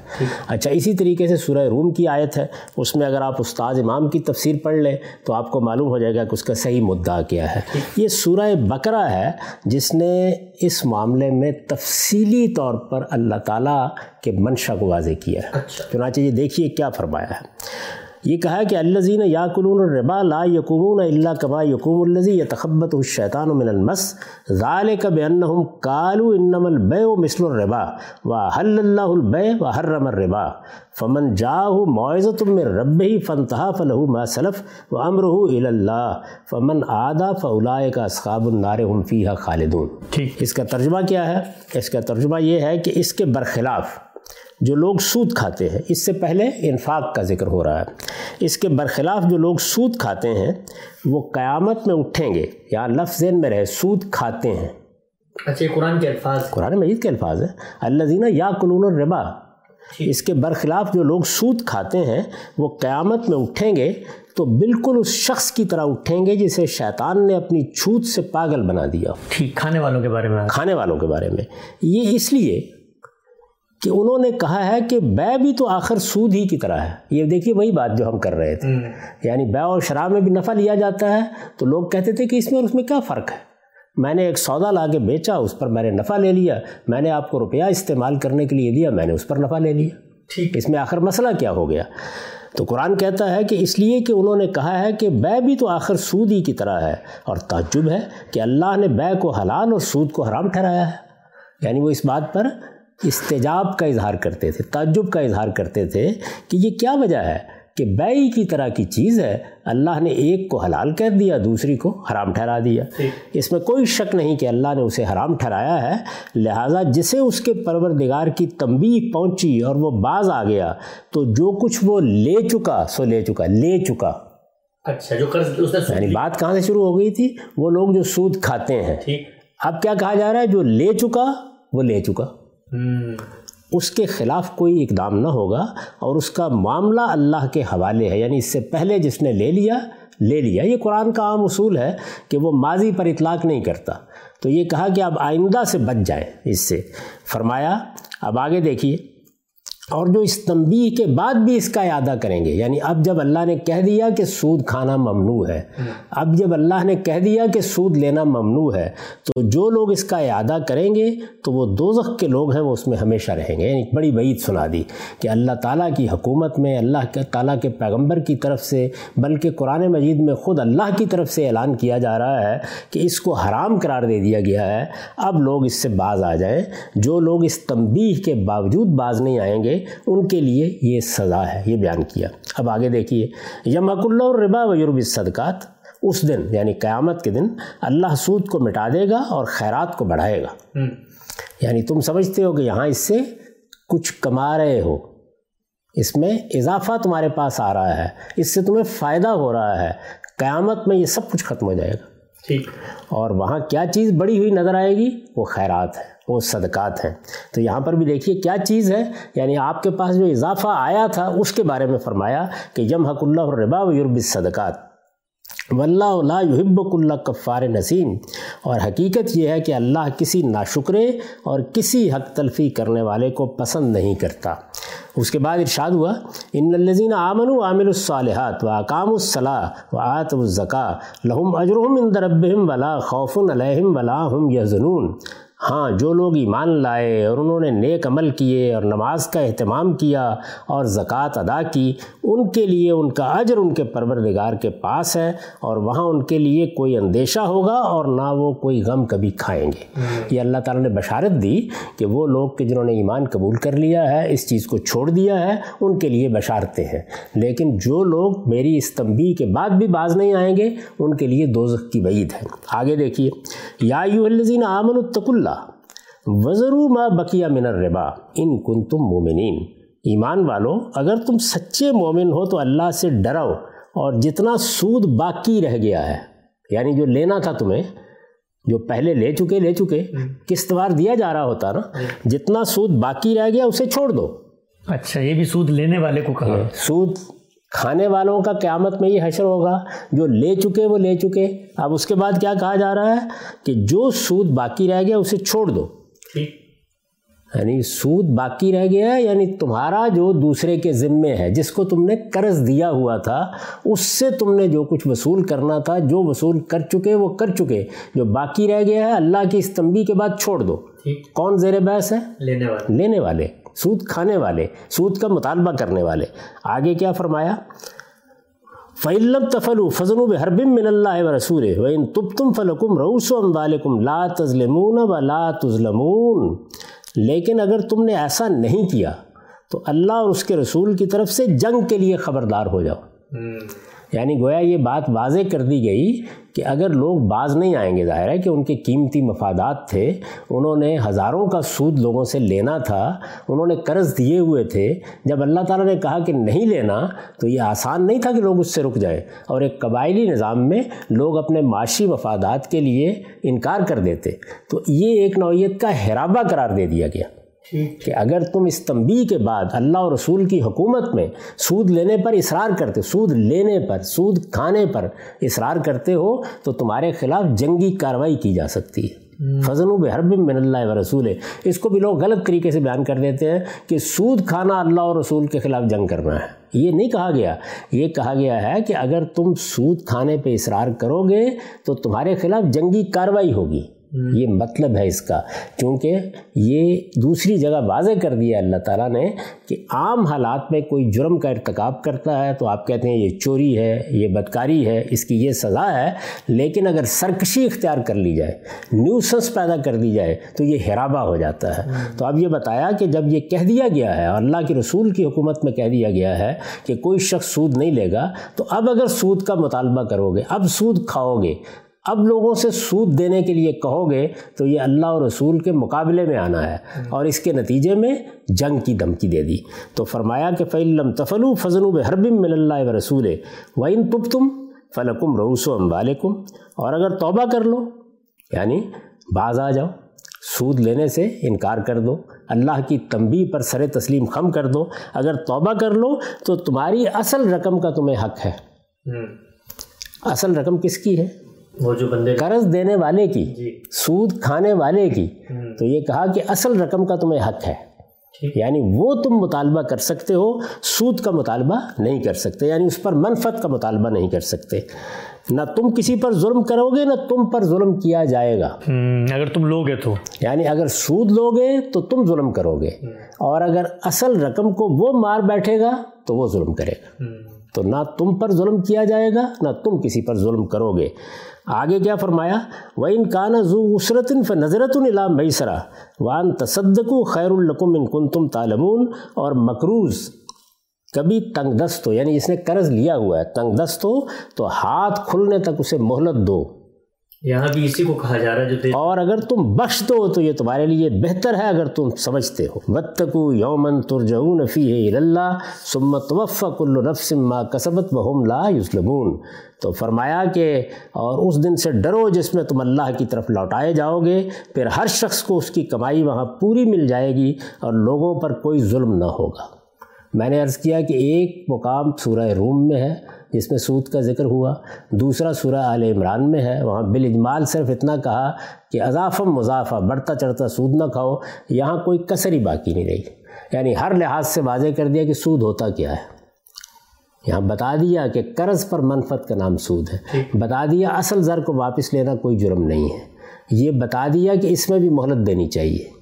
اچھا اسی طریقے سے سورہ روم کی آیت ہے۔ اس میں اگر آپ استاد امام کی تفسیر پڑھ لیں تو آپ کو معلوم ہو جائے گا کہ اس کا صحیح مدعا کیا ہے۔ یہ سورہ بقرہ ہے جس نے اس معاملے میں تفصیلی طور پر اللہ تعالیٰ کے منشا کو واضح کیا ہے۔ اچھا۔ چنانچہ یہ دیکھیے کیا فرمایا ہے۔ یہ کہا کہ اللہ زین یا قلون الربا لا یقومون اللہ کما یقوم الزی یا تخبت الشیطان من المس. ظال کب انہم کالو انم البے و مثل الربا و حل اللہ البے و حرم الربا. فمن جاہ معزت من رب ہی فنتہا فلہ ما سلف و امرہ اللہ فمن فولائے کا اسخاب النار ہم فیہا خالدون. اس کا ترجمہ کیا ہے؟ اس کا ترجمہ یہ ہے کہ اس کے برخلاف جو لوگ سود کھاتے ہیں اس سے پہلے انفاق کا ذکر ہو رہا ہے۔ اس کے برخلاف جو لوگ سود کھاتے ہیں وہ قیامت میں اٹھیں گے یا لفظ ذہن میں رہے سود کھاتے ہیں۔ اچھا قرآن کے الفاظ۔ قرآن مجید کے الفاظ ہیں۔ اللہ زینہ یا قلون الربا اس کے برخلاف جو لوگ سود کھاتے ہیں وہ قیامت میں اٹھیں گے تو بالکل اس شخص کی طرح اٹھیں گے جسے شیطان نے اپنی چھوت سے پاگل بنا دیا۔ ٹھیک کھانے والوں کے بارے میں۔ کھانے والوں کے بارے میں۔ یہ اس لیے کہ انہوں نے کہا ہے کہ بے بھی تو آخر سود ہی کی طرح ہے۔ یہ دیکھیے وہی بات جو ہم کر رہے تھے۔ یعنی بے اور شراب میں بھی نفع لیا جاتا ہے۔ تو لوگ کہتے تھے کہ اس میں اور اس میں کیا فرق ہے؟ میں نے ایک سودا لا کے بیچا اس پر میں نے نفع لے لیا۔ میں نے آپ کو روپیہ استعمال کرنے کے لیے دیا میں نے اس پر نفع لے لیا۔ ٹھیک۔ اس میں آخر مسئلہ کیا ہو گیا؟ تو قرآن کہتا ہے کہ اس لیے کہ انہوں نے کہا ہے کہ بے بھی تو آخر سود ہی کی طرح ہے۔ اور تعجب ہے کہ اللہ نے بے کو حلال اور سود کو حرام ٹھہرایا ہے۔ یعنی وہ اس بات پر استجاب کا اظہار کرتے تھے تعجب کا اظہار کرتے تھے کہ یہ کیا وجہ ہے کہ بیعی کی طرح کی چیز ہے اللہ نے ایک کو حلال کہہ دیا دوسری کو حرام ٹھہرا دیا۔ اس میں کوئی شک نہیں کہ اللہ نے اسے حرام ٹھہرایا ہے لہٰذا جسے اس کے پروردگار کی تنبیہ پہنچی اور وہ باز آ گیا تو جو کچھ وہ لے چکا سو لے چکا لے چکا۔ اچھا جو قرض یعنی بات کہاں سے شروع ہو گئی تھی؟ وہ لوگ جو سود کھاتے ہیں۔ اب کیا کہا جا رہا ہے؟ جو لے چکا وہ لے چکا۔ اس کے خلاف کوئی اقدام نہ ہوگا اور اس کا معاملہ اللہ کے حوالے ہے یعنی اس سے پہلے جس نے لے لیا لے لیا۔ یہ قرآن کا عام اصول ہے کہ وہ ماضی پر اطلاق نہیں کرتا۔ تو یہ کہا کہ اب آئندہ سے بچ جائیں اس سے۔ فرمایا، اب آگے دیکھیے۔ اور جو اس تنبیہ کے بعد بھی اس کا اعادہ کریں گے یعنی اب جب اللہ نے کہہ دیا کہ سود کھانا ممنوع ہے، اب جب اللہ نے کہہ دیا کہ سود لینا ممنوع ہے، تو جو لوگ اس کا اعادہ کریں گے، تو وہ دوزخ کے لوگ ہیں، وہ اس میں ہمیشہ رہیں گے۔ یعنی بڑی بعید سنا دی کہ اللہ تعالیٰ کی حکومت میں، اللہ کے تعالیٰ کے پیغمبر کی طرف سے، بلکہ قرآن مجید میں خود اللہ کی طرف سے اعلان کیا جا رہا ہے کہ اس کو حرام قرار دے دیا گیا ہے۔ اب لوگ اس سے باز آ جائیں۔ جو لوگ اس تنبیہ کے باوجود باز نہیں آئیں گے ان کے لیے یہ سزا ہے یہ بیان کیا۔ اب آگے دیکھیے یمک اللہ ربا و یورب صدقات اس دن یعنی قیامت کے دن اللہ سود کو مٹا دے گا اور خیرات کو بڑھائے گا۔ یعنی تم سمجھتے ہو کہ یہاں اس سے کچھ کما رہے ہو۔ اس میں اضافہ تمہارے پاس آ رہا ہے اس سے تمہیں فائدہ ہو رہا ہے۔ قیامت میں یہ سب کچھ ختم ہو جائے گا۔ ٹھیک۔ اور وہاں کیا چیز بڑی ہوئی نظر آئے گی؟ وہ خیرات ہے۔ وہ صدقات ہیں۔ تو یہاں پر بھی دیکھیے کیا چیز ہے۔ یعنی آپ کے پاس جو اضافہ آیا تھا، اس کے بارے میں فرمایا کہ یم حق اللہ الربا و یورب صدقات واللہ لا یحب کل کفار نسیم۔ اور حقیقت یہ ہے کہ اللہ کسی ناشکرے اور کسی حق تلفی کرنے والے کو پسند نہیں کرتا۔ اس کے بعد ارشاد ہوا، ان الزین آمن و عامل الصالحات و اقام الصلاح و آت الزکا لہم اجرحم ان دربہم ولا خوف علیہم ولا ہم یزنون ہاں جو لوگ ایمان لائے اور انہوں نے نیک عمل کیے اور نماز کا اہتمام کیا اور زکوٰۃ ادا کی ان کے لیے ان کا اجر ان کے پروردگار کے پاس ہے اور وہاں ان کے لیے کوئی اندیشہ ہوگا اور نہ وہ کوئی غم کبھی کھائیں گے۔ یہ اللہ تعالیٰ نے بشارت دی کہ وہ لوگ کہ جنہوں نے ایمان قبول کر لیا ہے اس چیز کو چھوڑ دیا ہے ان کے لیے بشارتیں ہیں۔ لیکن جو لوگ میری اس تنبیہ کے بعد بھی باز نہیں آئیں گے ان کے لیے دوزخ کی وعید ہے۔ آگے دیکھیے یا یو الزین آمن التق اللہ۔ وزرو ما بقیہ من الربا۔ ان کن تم مومنین ایمان والو اگر تم سچے مومن ہو تو اللہ سے ڈرو اور جتنا سود باقی رہ گیا ہے یعنی جو لینا تھا تمہیں جو پہلے لے چکے لے چکے قسط وار دیا جا رہا ہوتا نا جتنا سود باقی رہ گیا اسے چھوڑ دو۔ اچھا یہ بھی سود لینے والے کو کہا۔ سود کھانے والوں کا قیامت میں یہ حشر ہوگا۔ جو لے چکے وہ لے چکے۔ اب اس کے بعد کیا کہا جا رہا ہے کہ جو سود باقی رہ گیا اسے چھوڑ دو۔ یعنی سود باقی رہ گیا یعنی تمہارا جو دوسرے کے ذمے ہے جس کو تم نے قرض دیا ہوا تھا اس سے تم نے جو کچھ وصول کرنا تھا جو وصول کر چکے وہ کر چکے۔ جو باقی رہ گیا ہے اللہ کی استمبی کے بعد چھوڑ دو۔ کون زیر بحث ہے؟ لینے والے۔ لینے والے۔ سود کھانے والے۔ سود کا مطالبہ کرنے والے۔ آگے کیا فرمایا؟ فعلم تفل فضل و حربم من اللہ و رسول و ان تب تم فلکم روس و لا تظلمون و لا تظلمون۔ لیکن اگر تم نے ایسا نہیں کیا تو اللہ اور اس کے رسول کی طرف سے جنگ کے لیے خبردار ہو جاؤ۔ یعنی گویا یہ بات واضح کر دی گئی کہ اگر لوگ باز نہیں آئیں گے، ظاہر ہے کہ ان کے قیمتی مفادات تھے، انہوں نے ہزاروں کا سود لوگوں سے لینا تھا، انہوں نے قرض دیے ہوئے تھے، جب اللہ تعالیٰ نے کہا کہ نہیں لینا، تو یہ آسان نہیں تھا کہ لوگ اس سے رک جائیں۔ اور ایک قبائلی نظام میں لوگ اپنے معاشی مفادات کے لیے انکار کر دیتے۔ تو یہ ایک نوعیت کا حرابہ قرار دے دیا گیا۔ کہ اگر تم اس تنبیہ کے بعد اللہ اور رسول کی حکومت میں سود لینے پر اصرار کرتے سود لینے پر سود کھانے پر اصرار کرتے ہو تو تمہارے خلاف جنگی کارروائی کی جا سکتی ہے۔ فضل و بحرب من اللہ و رسول ہے اس کو بھی لوگ غلط طریقے سے بیان کر دیتے ہیں کہ سود کھانا اللہ اور رسول کے خلاف جنگ کرنا ہے۔ یہ نہیں کہا گیا۔ یہ کہا گیا ہے کہ اگر تم سود کھانے پہ اصرار کرو گے تو تمہارے خلاف جنگی کارروائی ہوگی۔ یہ مطلب ہے اس کا۔ کیونکہ یہ دوسری جگہ واضح کر دیا اللہ تعالیٰ نے کہ عام حالات میں کوئی جرم کا ارتکاب کرتا ہے تو آپ کہتے ہیں یہ چوری ہے یہ بدکاری ہے اس کی یہ سزا ہے لیکن اگر سرکشی اختیار کر لی جائے نیوسنس پیدا کر دی جائے تو یہ حرابہ ہو جاتا ہے۔ تو اب یہ بتایا کہ جب یہ کہہ دیا گیا ہے اور اللہ کے رسول کی حکومت میں کہہ دیا گیا ہے کہ کوئی شخص سود نہیں لے گا تو اب اگر سود کا مطالبہ کرو گے اب سود کھاؤ گے اب لوگوں سے سود دینے کے لیے کہو گے تو یہ اللہ اور رسول کے مقابلے میں آنا ہے اور اس کے نتیجے میں جنگ کی دھمکی دے دی۔ تو فرمایا کہ فعلم تفلو فضل و حربم مل اللہ و رسول و ان تب تم فلکم روس و امبالکم اور اگر توبہ کر لو یعنی بعض آ جاؤ سود لینے سے انکار کر دو اللہ کی تنبیہ پر سر تسلیم خم کر دو اگر توبہ کر لو تو تمہاری اصل رقم کا تمہیں حق ہے۔ اصل رقم کس کی ہے؟ وہ جو بندے قرض دینے والے کی جی۔ سود کھانے والے کی۔ تو یہ کہا کہ اصل رقم کا تمہیں حق ہے۔ یعنی وہ تم مطالبہ کر سکتے ہو سود کا مطالبہ نہیں کر سکتے یعنی اس پر منفت کا مطالبہ نہیں کر سکتے۔ نہ تم کسی پر ظلم کرو گے نہ تم پر ظلم کیا جائے گا۔ اگر تم لوگے تو۔ یعنی اگر سود لوگے تو تم ظلم کرو گے۔ اور اگر اصل رقم کو وہ مار بیٹھے گا تو وہ ظلم کرے گا۔ تو نہ تم پر ظلم کیا جائے گا نہ تم کسی پر ظلم کرو گے۔ آگے کیا فرمایا؟ وہ ان کان زو عسرت ف نظرت الام میسرا وان تصدق خیر القم ان کن تم تالمون اور مقروض، کبھی تنگ دست ہو یعنی اس نے قرض لیا ہوا ہے تنگ دست ہو تو ہاتھ کھلنے تک اسے مہلت دو۔ یہاں بھی اسی کو کہا جا رہا ہے جو اور اگر تم بخش دو تو یہ تمہارے لیے بہتر ہے اگر تم سمجھتے ہو۔ بتکو یومن ترجعون فیہ اللہ سمت وف کل نفس ما کسبت وہم لا یسلمون تو فرمایا کہ اور اس دن سے ڈرو جس میں تم اللہ کی طرف لوٹائے جاؤ گے، پھر ہر شخص کو اس کی کمائی وہاں پوری مل جائے گی اور لوگوں پر کوئی ظلم نہ ہوگا۔ میں نے عرض کیا کہ ایک مقام سورہ روم میں ہے۔ جس میں سود کا ذکر ہوا۔ دوسرا سورہ آل عمران میں ہے۔ وہاں بالاجمال صرف اتنا کہا کہ اضافم مضافہ بڑھتا چڑھتا سود نہ کھاؤ۔ یہاں کوئی کثر ہی باقی نہیں رہی۔ یعنی ہر لحاظ سے واضح کر دیا کہ سود ہوتا کیا ہے۔ یہاں بتا دیا کہ قرض پر منفت کا نام سود ہے۔ بتا دیا اصل زر کو واپس لینا کوئی جرم نہیں ہے۔ یہ بتا دیا کہ اس میں بھی مہلت دینی چاہیے۔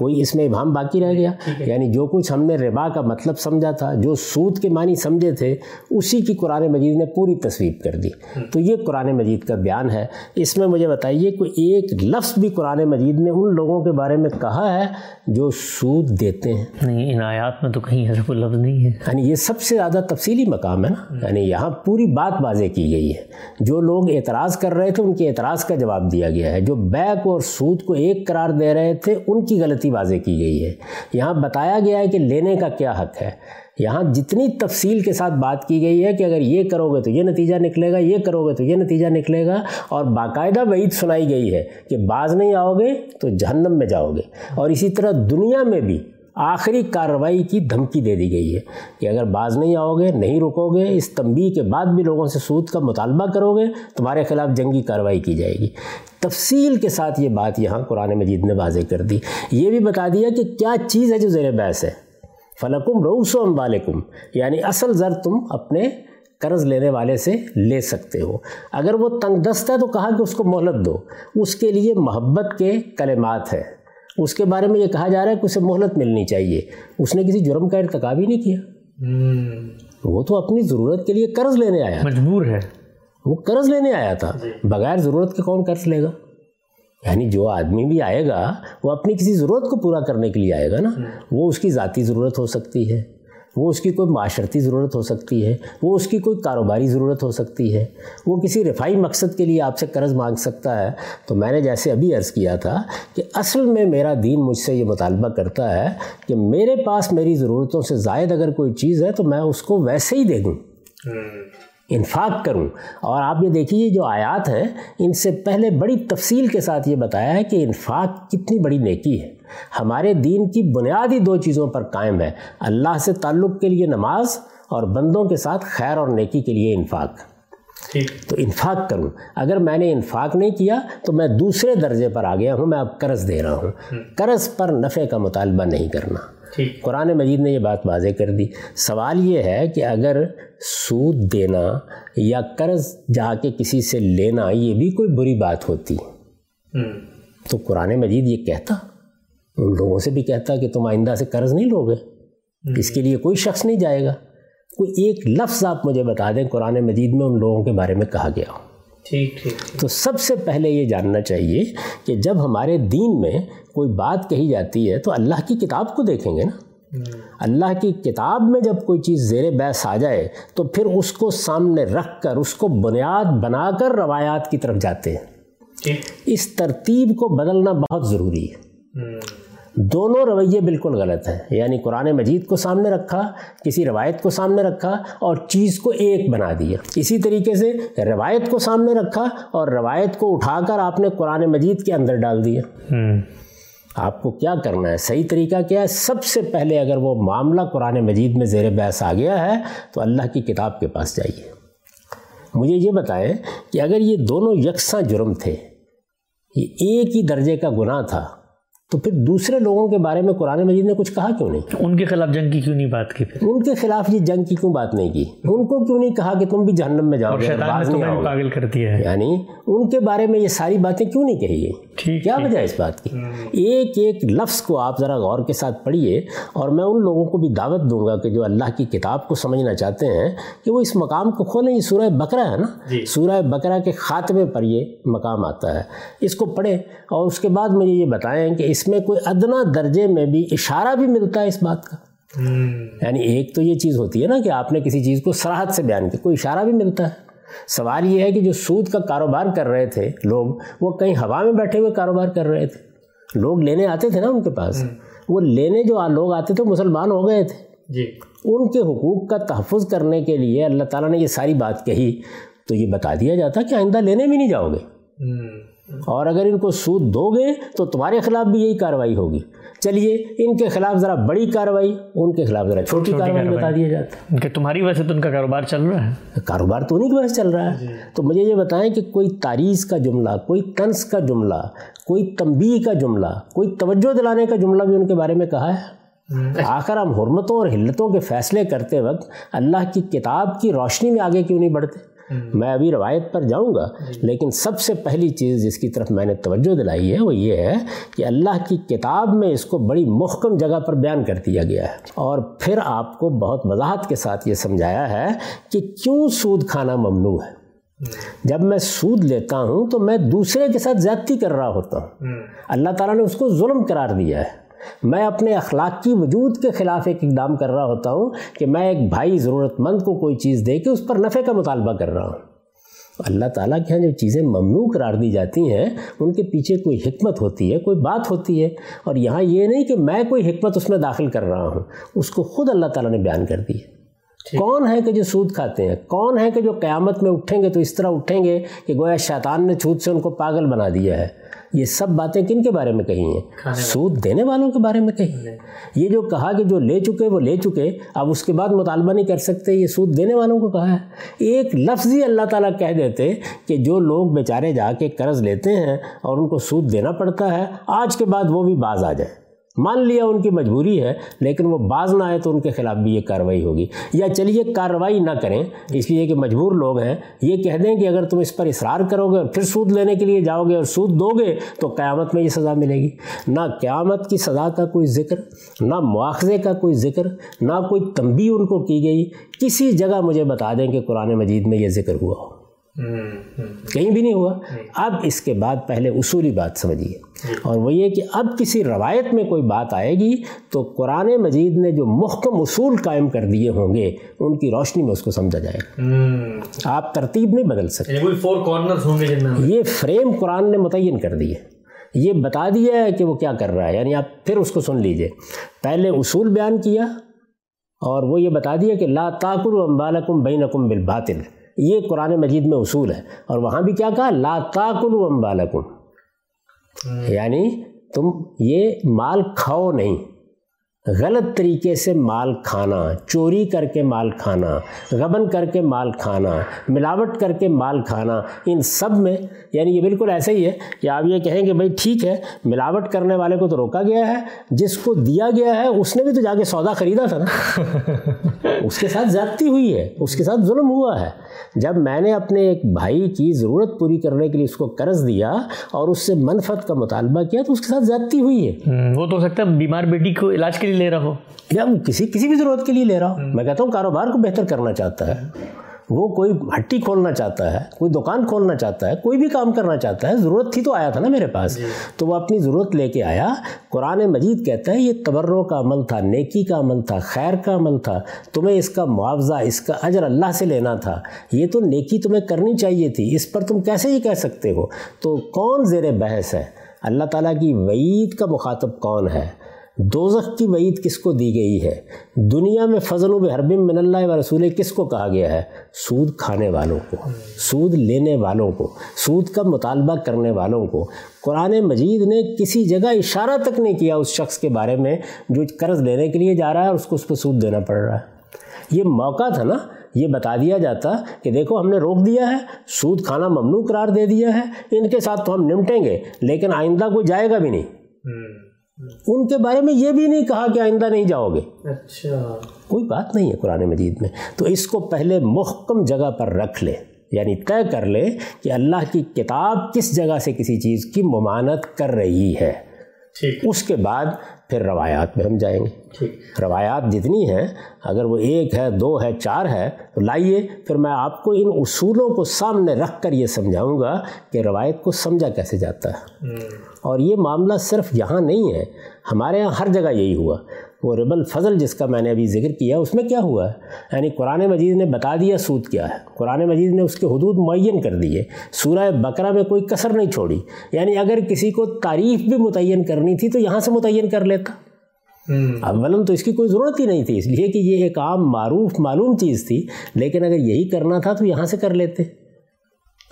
کوئی اس میں ابہام باقی رہ گیا۔ یعنی جو کچھ ہم نے ربا کا مطلب سمجھا تھا جو سود کے معنی سمجھے تھے اسی کی قرآن مجید نے پوری تصویر کر دی۔ تو یہ قرآن مجید کا بیان ہے۔ اس میں مجھے بتائیے کوئی ایک لفظ بھی قرآن مجید نے ان لوگوں کے بارے میں کہا ہے جو سود دیتے ہیں۔ نہیں ان آیات میں تو کہیں حرف لفظ نہیں ہے۔ یعنی یہ سب سے زیادہ تفصیلی مقام ہے نا۔ یعنی یہاں پوری بات واضح کی گئی ہے۔ جو لوگ اعتراض کر رہے تھے ان کے اعتراض کا جواب دیا گیا ہے۔ جو بیک اور سود کو ایک قرار دے رہے تھے ان کی غلطی واضح کی گئی ہے۔ یہاں بتایا گیا ہے کہ لینے کا کیا حق ہے۔ یہاں جتنی تفصیل کے ساتھ بات کی گئی ہے کہ اگر یہ کرو گے تو یہ نتیجہ نکلے گا، یہ کرو گے تو یہ نتیجہ نکلے گا۔ اور باقاعدہ وعید سنائی گئی ہے کہ بعض نہیں آؤ گے تو جہنم میں جاؤ گے۔ اور اسی طرح دنیا میں بھی آخری کارروائی کی دھمکی دے دی گئی ہے کہ اگر باز نہیں آؤ گے، نہیں رکو گے، اس تنبیہ کے بعد بھی لوگوں سے سود کا مطالبہ کرو گے، تمہارے خلاف جنگی کارروائی کی جائے گی۔ تفصیل کے ساتھ یہ بات یہاں قرآن مجید نے واضح کر دی۔ یہ بھی بتا دیا کہ کیا چیز ہے جو زیر بحث ہے؟ فلکم روس و امبالکم یعنی اصل زر تم اپنے قرض لینے والے سے لے سکتے ہو۔ اگر وہ تنگ دست ہے تو کہا کہ اس کو مہلت دو۔ اس کے لیے محبت کے کلمات ہیں۔ اس کے بارے میں یہ کہا جا رہا ہے کہ اسے مہلت ملنی چاہیے۔ اس نے کسی جرم کا ارتکاب ہی نہیں کیا۔ وہ تو اپنی ضرورت کے لیے قرض لینے آیا۔ مجبور ہے۔ وہ قرض لینے آیا تھا۔ جی۔ بغیر ضرورت کے کون قرض لے گا؟ یعنی جو آدمی بھی آئے گا وہ اپنی کسی ضرورت کو پورا کرنے کے لیے آئے گا نا۔ وہ اس کی ذاتی ضرورت ہو سکتی ہے۔ وہ اس کی کوئی معاشرتی ضرورت ہو سکتی ہے، وہ اس کی کوئی کاروباری ضرورت ہو سکتی ہے، وہ کسی رفائی مقصد کے لیے آپ سے قرض مانگ سکتا ہے۔ تو میں نے جیسے ابھی عرض کیا تھا کہ اصل میں میرا دین مجھ سے یہ مطالبہ کرتا ہے کہ میرے پاس میری ضرورتوں سے زائد اگر کوئی چیز ہے تو میں اس کو ویسے ہی دے دوں۔ انفاق کروں۔ اور آپ یہ دیکھیے جو آیات ہیں ان سے پہلے بڑی تفصیل کے ساتھ یہ بتایا ہے کہ انفاق کتنی بڑی نیکی ہے۔ ہمارے دین کی بنیادی دو چیزوں پر قائم ہے اللہ سے تعلق کے لیے نماز اور بندوں کے ساتھ خیر اور نیکی کے لیے انفاق۔ تو انفاق کروں۔ اگر میں نے انفاق نہیں کیا تو میں دوسرے درجے پر آ گیا ہوں میں اب قرض دے رہا ہوں۔ قرض پر نفع کا مطالبہ نہیں کرنا۔ قرآن مجید نے یہ بات واضح کر دی۔ سوال یہ ہے کہ اگر سود دینا یا قرض جا کے کسی سے لینا یہ بھی کوئی بری بات ہوتی۔ تو قرآن مجید یہ کہتا ان لوگوں سے بھی کہتا کہ تم آئندہ سے قرض نہیں لوگے۔ اس کے لیے کوئی شخص نہیں جائے گا۔ کوئی ایک لفظ آپ مجھے بتا دیں قرآن مجید میں ان لوگوں کے بارے میں کہا گیا۔ ہو ٹھیک ٹھیک۔ تو سب سے پہلے یہ جاننا چاہیے کہ جب ہمارے دین میں کوئی بات کہی جاتی ہے تو اللہ کی کتاب کو دیکھیں گے نا۔ اللہ کی کتاب میں جب کوئی چیز زیر بحث آ جائے تو پھر اس کو سامنے رکھ کر اس کو بنیاد بنا کر روایات کی طرف جاتے ہیں۔ اس ترتیب کو بدلنا بہت ضروری ہے۔ دونوں رویے بالکل غلط ہیں۔ یعنی قرآن مجید کو سامنے رکھا کسی روایت کو سامنے رکھا اور چیز کو ایک بنا دیا۔ اسی طریقے سے روایت کو سامنے رکھا اور روایت کو اٹھا کر آپ نے قرآن مجید کے اندر ڈال دیا۔ آپ کو کیا کرنا ہے؟ صحیح طریقہ کیا ہے؟ سب سے پہلے اگر وہ معاملہ قرآن مجید میں زیر بحث آ گیا ہے تو اللہ کی کتاب کے پاس جائیے۔ مجھے یہ بتائیں کہ اگر یہ دونوں یکساں جرم تھے یہ ایک ہی درجے کا گناہ تھا تو پھر دوسرے لوگوں کے بارے میں قرآن مجید نے کچھ کہا کیوں نہیں؟ ان کے خلاف جنگ کی کیوں نہیں بات کی پھر؟ ان کے خلاف یہ جنگ کی کیوں بات نہیں کی؟ ان کو کیوں نہیں کہا کہ تم بھی جہنم میں جاؤ؟ گے پاگل کر دیا ہے۔ یعنی ان کے بارے میں یہ ساری باتیں کیوں نہیں کہی گئی کیا وجہ ہے اس بات کی؟ ایک ایک لفظ کو آپ ذرا غور کے ساتھ پڑھیے اور میں ان لوگوں کو بھی دعوت دوں گا کہ جو اللہ کی کتاب کو سمجھنا چاہتے ہیں کہ وہ اس مقام کو کھولیں۔ یہ سورہ بکرا ہے نا؟ جی۔ سورہ بکرا کے خاتمے پر یہ مقام آتا ہے۔ اس کو پڑھیں اور اس کے بعد مجھے یہ بتائیں کہ اس میں کوئی ادنا درجے میں بھی اشارہ بھی ملتا ہے اس بات کا۔ یعنی ایک تو یہ چیز ہوتی ہے نا کہ آپ نے کسی چیز کو سراحت سے بیان کیا کوئی اشارہ بھی ملتا ہے۔ سوال یہ ہے کہ جو سود کا کاروبار کر رہے تھے لوگ وہ کہیں ہوا میں بیٹھے ہوئے کاروبار کر رہے تھے۔ لوگ لینے آتے تھے نا ان کے پاس۔ وہ لینے جو لوگ آتے تھے مسلمان ہو گئے تھے۔ جی۔ ان کے حقوق کا تحفظ کرنے کے لیے اللہ تعالیٰ نے یہ ساری بات کہی۔ تو یہ بتا دیا جاتا کہ آئندہ لینے بھی نہیں جاؤ گے۔ اور اگر ان کو سود دو گے تو تمہارے خلاف بھی یہی کارروائی ہوگی۔ چلیے ان کے خلاف ذرا بڑی کارروائی ان کے خلاف ذرا چھوٹی کارروائی بتا دیا جاتا کہ تمہاری وجہ سے تو ان کا کاروبار چل رہا ہے۔ کاروبار تو انہیں کی وجہ سے چل رہا ہے۔ جی۔ تو مجھے یہ بتائیں کہ کوئی تاریخ کا جملہ کوئی طنز کا جملہ کوئی تنبیہ کا جملہ کوئی توجہ دلانے کا جملہ بھی ان کے بارے میں کہا ہے۔ آخر ہم حرمتوں اور حلتوں کے فیصلے کرتے وقت اللہ کی کتاب کی روشنی میں آگے کیوں نہیں بڑھتے؟ میں ابھی روایت پر جاؤں گا جی۔ لیکن سب سے پہلی چیز جس کی طرف میں نے توجہ دلائی ہے وہ یہ ہے کہ اللہ کی کتاب میں اس کو بڑی محکم جگہ پر بیان کر دیا گیا ہے۔ اور پھر آپ کو بہت وضاحت کے ساتھ یہ سمجھایا ہے کہ کیوں سود کھانا ممنوع ہے۔ جب میں سود لیتا ہوں تو میں دوسرے کے ساتھ زیادتی کر رہا ہوتا ہوں۔ اللہ تعالیٰ نے اس کو ظلم قرار دیا ہے۔ میں اپنے اخلاقی وجود کے خلاف ایک اقدام کر رہا ہوتا ہوں کہ میں ایک بھائی ضرورت مند کو کوئی چیز دے کے اس پر نفع کا مطالبہ کر رہا ہوں۔ اللہ تعالیٰ کے یہاں جو چیزیں ممنوع قرار دی جاتی ہیں، ان کے پیچھے کوئی حکمت ہوتی ہے، کوئی بات ہوتی ہے۔ اور یہاں یہ نہیں کہ میں کوئی حکمت اس میں داخل کر رہا ہوں، اس کو خود اللہ تعالیٰ نے بیان کر دی ہے۔ کون ہے کہ جو سود کھاتے ہیں؟ کون ہے کہ جو قیامت میں اٹھیں گے تو اس طرح اٹھیں گے کہ گویا شیطان نے چھوت سے ان کو پاگل بنا دیا ہے؟ یہ سب باتیں کن کے بارے میں کہی ہیں؟ سود دینے والوں کے بارے میں کہی ہیں۔ یہ جو کہا کہ جو لے چکے وہ لے چکے اب اس کے بعد مطالبہ نہیں کر سکتے یہ سود دینے والوں کو کہا ہے۔ ایک لفظ ہی اللہ تعالیٰ کہہ دیتے کہ جو لوگ بیچارے جا کے قرض لیتے ہیں اور ان کو سود دینا پڑتا ہے آج کے بعد وہ بھی باز آ جائے۔ مان لیا ان کی مجبوری ہے، لیکن وہ باز نہ آئے تو ان کے خلاف بھی یہ کارروائی ہوگی۔ یا چلیے، کارروائی نہ کریں۔ اس لیے کہ مجبور لوگ ہیں۔ یہ کہہ دیں کہ اگر تم اس پر اصرار کرو گے اور پھر سود لینے کے لیے جاؤ گے اور سود دو گے، تو قیامت میں یہ سزا ملے گی۔ نہ قیامت کی سزا کا کوئی ذکر، نہ مواخذے کا کوئی ذکر، نہ کوئی تنبی ان کو کی گئی۔ کسی جگہ مجھے بتا دیں کہ قرآن مجید میں یہ ذکر ہوا ہو۔ کہیں بھی نہیں ہوا۔ اب اس کے بعد پہلے اصولی بات سمجھیے۔ جی۔ اور وہ یہ کہ اب کسی روایت میں کوئی بات آئے گی تو قرآن مجید نے جو محکم اصول قائم کر دیے ہوں گے ان کی روشنی میں اس کو سمجھا جائے گا۔ آپ ترتیب نہیں بدل سکتے۔ یعنی یہ فریم قرآن نے متعین کر دیے یہ بتا دیا ہے کہ وہ کیا کر رہا ہے۔ یعنی آپ پھر اس کو سن لیجیے۔ پہلے اصول بیان کیا اور وہ یہ بتا دیا کہ لا تاکر امبالکم بینکم بالباطل۔ یہ قرآن مجید میں اصول ہے۔ اور وہاں بھی کیا کہا؟ لا تاکلوا امبالکم یعنی تم یہ مال کھاؤ نہیں۔ غلط طریقے سے مال کھانا چوری کر کے مال کھانا غبن کر کے مال کھانا ملاوٹ کر کے مال کھانا ان سب میں یعنی یہ بالکل ایسے ہی ہے کہ آپ یہ کہیں کہ بھائی ٹھیک ہے ملاوٹ کرنے والے کو تو روکا گیا ہے جس کو دیا گیا ہے اس نے بھی تو جا کے سودا خریدا تھا نا۔ اس کے ساتھ زیادتی ہوئی ہے اس کے ساتھ ظلم ہوا ہے۔ جب میں نے اپنے ایک بھائی کی ضرورت پوری کرنے کے لیے اس کو قرض دیا اور اس سے منفت کا مطالبہ کیا تو اس کے ساتھ زیادتی ہوئی ہے۔ وہ تو ہو سکتا ہے بیمار بیٹی کو علاج کے لیے لے رہا ہو۔ یا کسی کسی بھی ضرورت کے لیے لے رہا ہوں۔ میں کہتا ہوں کاروبار کو بہتر کرنا چاہتا ہے۔ وہ کوئی ہٹی کھولنا چاہتا ہے کوئی دکان کھولنا چاہتا ہے کوئی بھی کام کرنا چاہتا ہے ضرورت تھی تو آیا تھا نا میرے پاس۔ جی۔ تو وہ اپنی ضرورت لے کے آیا۔ قرآن مجید کہتا ہے یہ تبروں کا عمل تھا نیکی کا عمل تھا خیر کا عمل تھا۔ تمہیں اس کا معاوضہ اس کا اجر اللہ سے لینا تھا۔ یہ تو نیکی تمہیں کرنی چاہیے تھی۔ اس پر تم کیسے ہی کہہ سکتے ہو؟ تو کون زیر بحث ہے؟ اللہ تعالیٰ کی وعید کا مخاطب کون ہے؟ دوزخ کی وعید کس کو دی گئی ہے؟ دنیا میں فضل و بحربم من اللہ و رسول کس کو کہا گیا ہے؟ سود کھانے والوں کو، سود لینے والوں کو، سود کا مطالبہ کرنے والوں کو۔ قرآن مجید نے کسی جگہ اشارہ تک نہیں کیا اس شخص کے بارے میں جو قرض لینے کے لیے جا رہا ہے اور اس کو اس پہ سود دینا پڑ رہا ہے۔ یہ موقع تھا نا، یہ بتا دیا جاتا کہ دیکھو ہم نے روک دیا ہے، سود کھانا ممنوع قرار دے دیا ہے، ان کے ساتھ تو ہم نمٹیں گے، لیکن آئندہ کوئی جائے گا بھی نہیں۔ ان کے بارے میں یہ بھی نہیں کہا کہ آئندہ نہیں جاؤ گے۔ اچھا۔ کوئی بات نہیں ہے قرآن مجید میں۔ تو اس کو پہلے محکم جگہ پر رکھ لے یعنی طے کر لے کہ اللہ کی کتاب کس جگہ سے کسی چیز کی ممانت کر رہی ہے۔ اس کے بعد پھر روایات میں ہم جائیں گے۔ روایات جتنی ہیں اگر وہ ایک ہے دو ہے چار ہے تو لائیے۔ پھر میں آپ کو ان اصولوں کو سامنے رکھ کر یہ سمجھاؤں گا کہ روایت کو سمجھا کیسے جاتا ہے۔ اور یہ معاملہ صرف یہاں نہیں ہے ہمارے یہاں ہر جگہ یہی ہوا۔ وہ رب الفضل جس کا میں نے ابھی ذکر کیا اس میں کیا ہوا؟ ہے یعنی قرآن مجید نے بتا دیا سود کیا ہے۔ قرآن مجید نے اس کے حدود معین کر دیے۔ سورہ بقرہ میں کوئی کثر نہیں چھوڑی۔ یعنی اگر کسی کو تعریف بھی متعین کرنی تھی تو یہاں سے متعین کر لیتا۔ اول تو اس کی کوئی ضرورت ہی نہیں تھی۔ اس لیے کہ یہ ایک عام معروف معلوم چیز تھی۔ لیکن اگر یہی کرنا تھا تو یہاں سے کر لیتے۔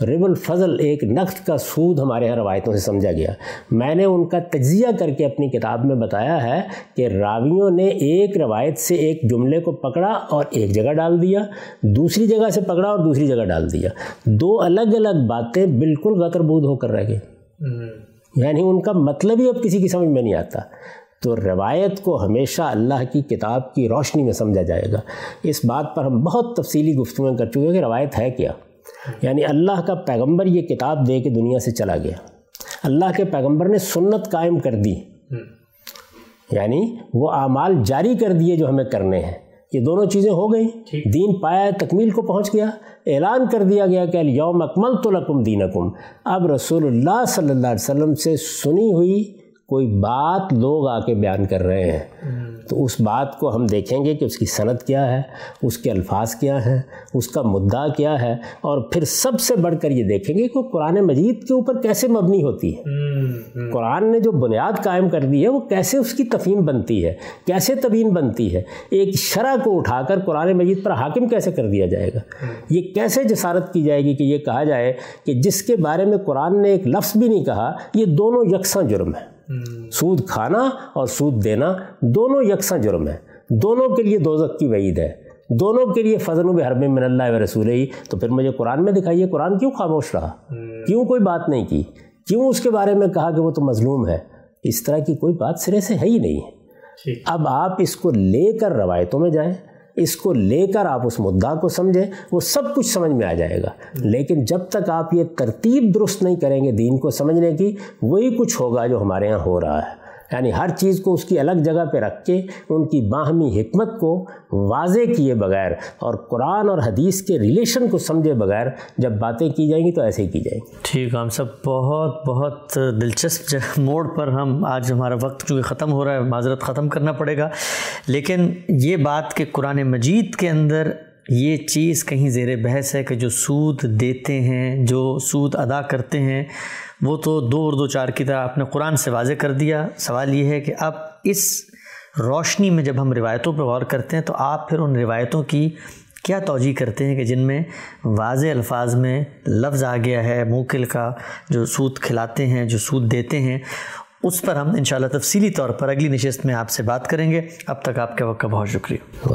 رب الفضل ایک نقد کا سود ہمارے یہاں روایتوں سے سمجھا گیا۔ میں نے ان کا تجزیہ کر کے اپنی کتاب میں بتایا ہے کہ راویوں نے ایک روایت سے ایک جملے کو پکڑا اور ایک جگہ ڈال دیا دوسری جگہ سے پکڑا اور دوسری جگہ ڈال دیا۔ دو الگ الگ باتیں بالکل غطر بود ہو کر رہ گئی یعنی ان کا مطلب ہی اب کسی کی سمجھ میں نہیں آتا۔ تو روایت کو ہمیشہ اللہ کی کتاب کی روشنی میں سمجھا جائے گا۔ اس بات پر ہم بہت تفصیلی گفتگو کر چکے ہیں کہ روایت ہے کیا۔ یعنی اللہ کا پیغمبر یہ کتاب دے کے دنیا سے چلا گیا۔ اللہ کے پیغمبر نے سنت قائم کر دی۔ یعنی وہ اعمال جاری کر دیے جو ہمیں کرنے ہیں۔ یہ دونوں چیزیں ہو گئیں۔ دین پایا تکمیل کو پہنچ گیا۔ اعلان کر دیا گیا کہ یوم اکمل تو لکم دین اب رسول اللہ صلی اللہ علیہ وسلم سے سنی ہوئی کوئی بات لوگ آ کے بیان کر رہے ہیں۔ تو اس بات کو ہم دیکھیں گے کہ اس کی صنعت کیا ہے اس کے الفاظ کیا ہیں اس کا مدعا کیا ہے اور پھر سب سے بڑھ کر یہ دیکھیں گے کہ قرآن مجید کے اوپر کیسے مبنی ہوتی ہے۔ قرآن نے جو بنیاد قائم کر دی ہے وہ کیسے اس کی تفہیم بنتی ہے کیسے تبین بنتی ہے ایک شرح کو اٹھا کر قرآن مجید پر حاکم کیسے کر دیا جائے گا؟ یہ کیسے جسارت کی جائے گی کہ یہ کہا جائے کہ جس کے بارے میں قرآن نے ایک لفظ بھی نہیں کہا یہ دونوں یکساں جرم ہے سود کھانا اور سود دینا دونوں یکساں جرم ہے دونوں کے لیے دوزک کی وعید ہے۔ دونوں کے لیے فضل و حرب من اللہ و رسول ہی۔ تو پھر مجھے قرآن میں دکھائیے قرآن کیوں خاموش رہا؟ کیوں کوئی بات نہیں کی؟ کیوں اس کے بارے میں کہا کہ وہ تو مظلوم ہے؟ اس طرح کی کوئی بات سرے سے ہے ہی نہیں۔ اب آپ اس کو لے کر روایتوں میں جائیں۔ اس کو لے کر آپ اس مدعا کو سمجھیں، وہ سب کچھ سمجھ میں آ جائے گا۔ لیکن جب تک آپ یہ ترتیب درست نہیں کریں گے دین کو سمجھنے کی، وہی کچھ ہوگا جو ہمارے یہاں ہو رہا ہے۔ یعنی ہر چیز کو اس کی الگ جگہ پہ رکھ کے ان کی باہمی حکمت کو واضح کیے بغیر اور قرآن اور حدیث کے ریلیشن کو سمجھے بغیر جب باتیں کی جائیں گی تو ایسے ہی کی جائیں گی۔ ٹھیک، ہم سب بہت بہت دلچسپ موڑ پر ہم آج ہمارا وقت چونکہ ختم ہو رہا ہے، معذرت ختم کرنا پڑے گا۔ لیکن یہ بات کہ قرآن مجید کے اندر یہ چیز کہیں زیر بحث ہے کہ جو سود دیتے ہیں، جو سود ادا کرتے ہیں، وہ تو دو اردو چار کی طرح آپ نے قرآن سے واضح کر دیا۔ سوال یہ ہے کہ اب اس روشنی میں جب ہم روایتوں پہ غور کرتے ہیں تو آپ پھر ان روایتوں کی کیا توجہ کرتے ہیں کہ جن میں واضح الفاظ میں لفظ آ گیا ہے، موکل کا جو سود کھلاتے ہیں، جو سود دیتے ہیں۔ اس پر ہم انشاءاللہ تفصیلی طور پر اگلی نشست میں آپ سے بات کریں گے۔ اب تک آپ کے وقت کا بہت شکریہ۔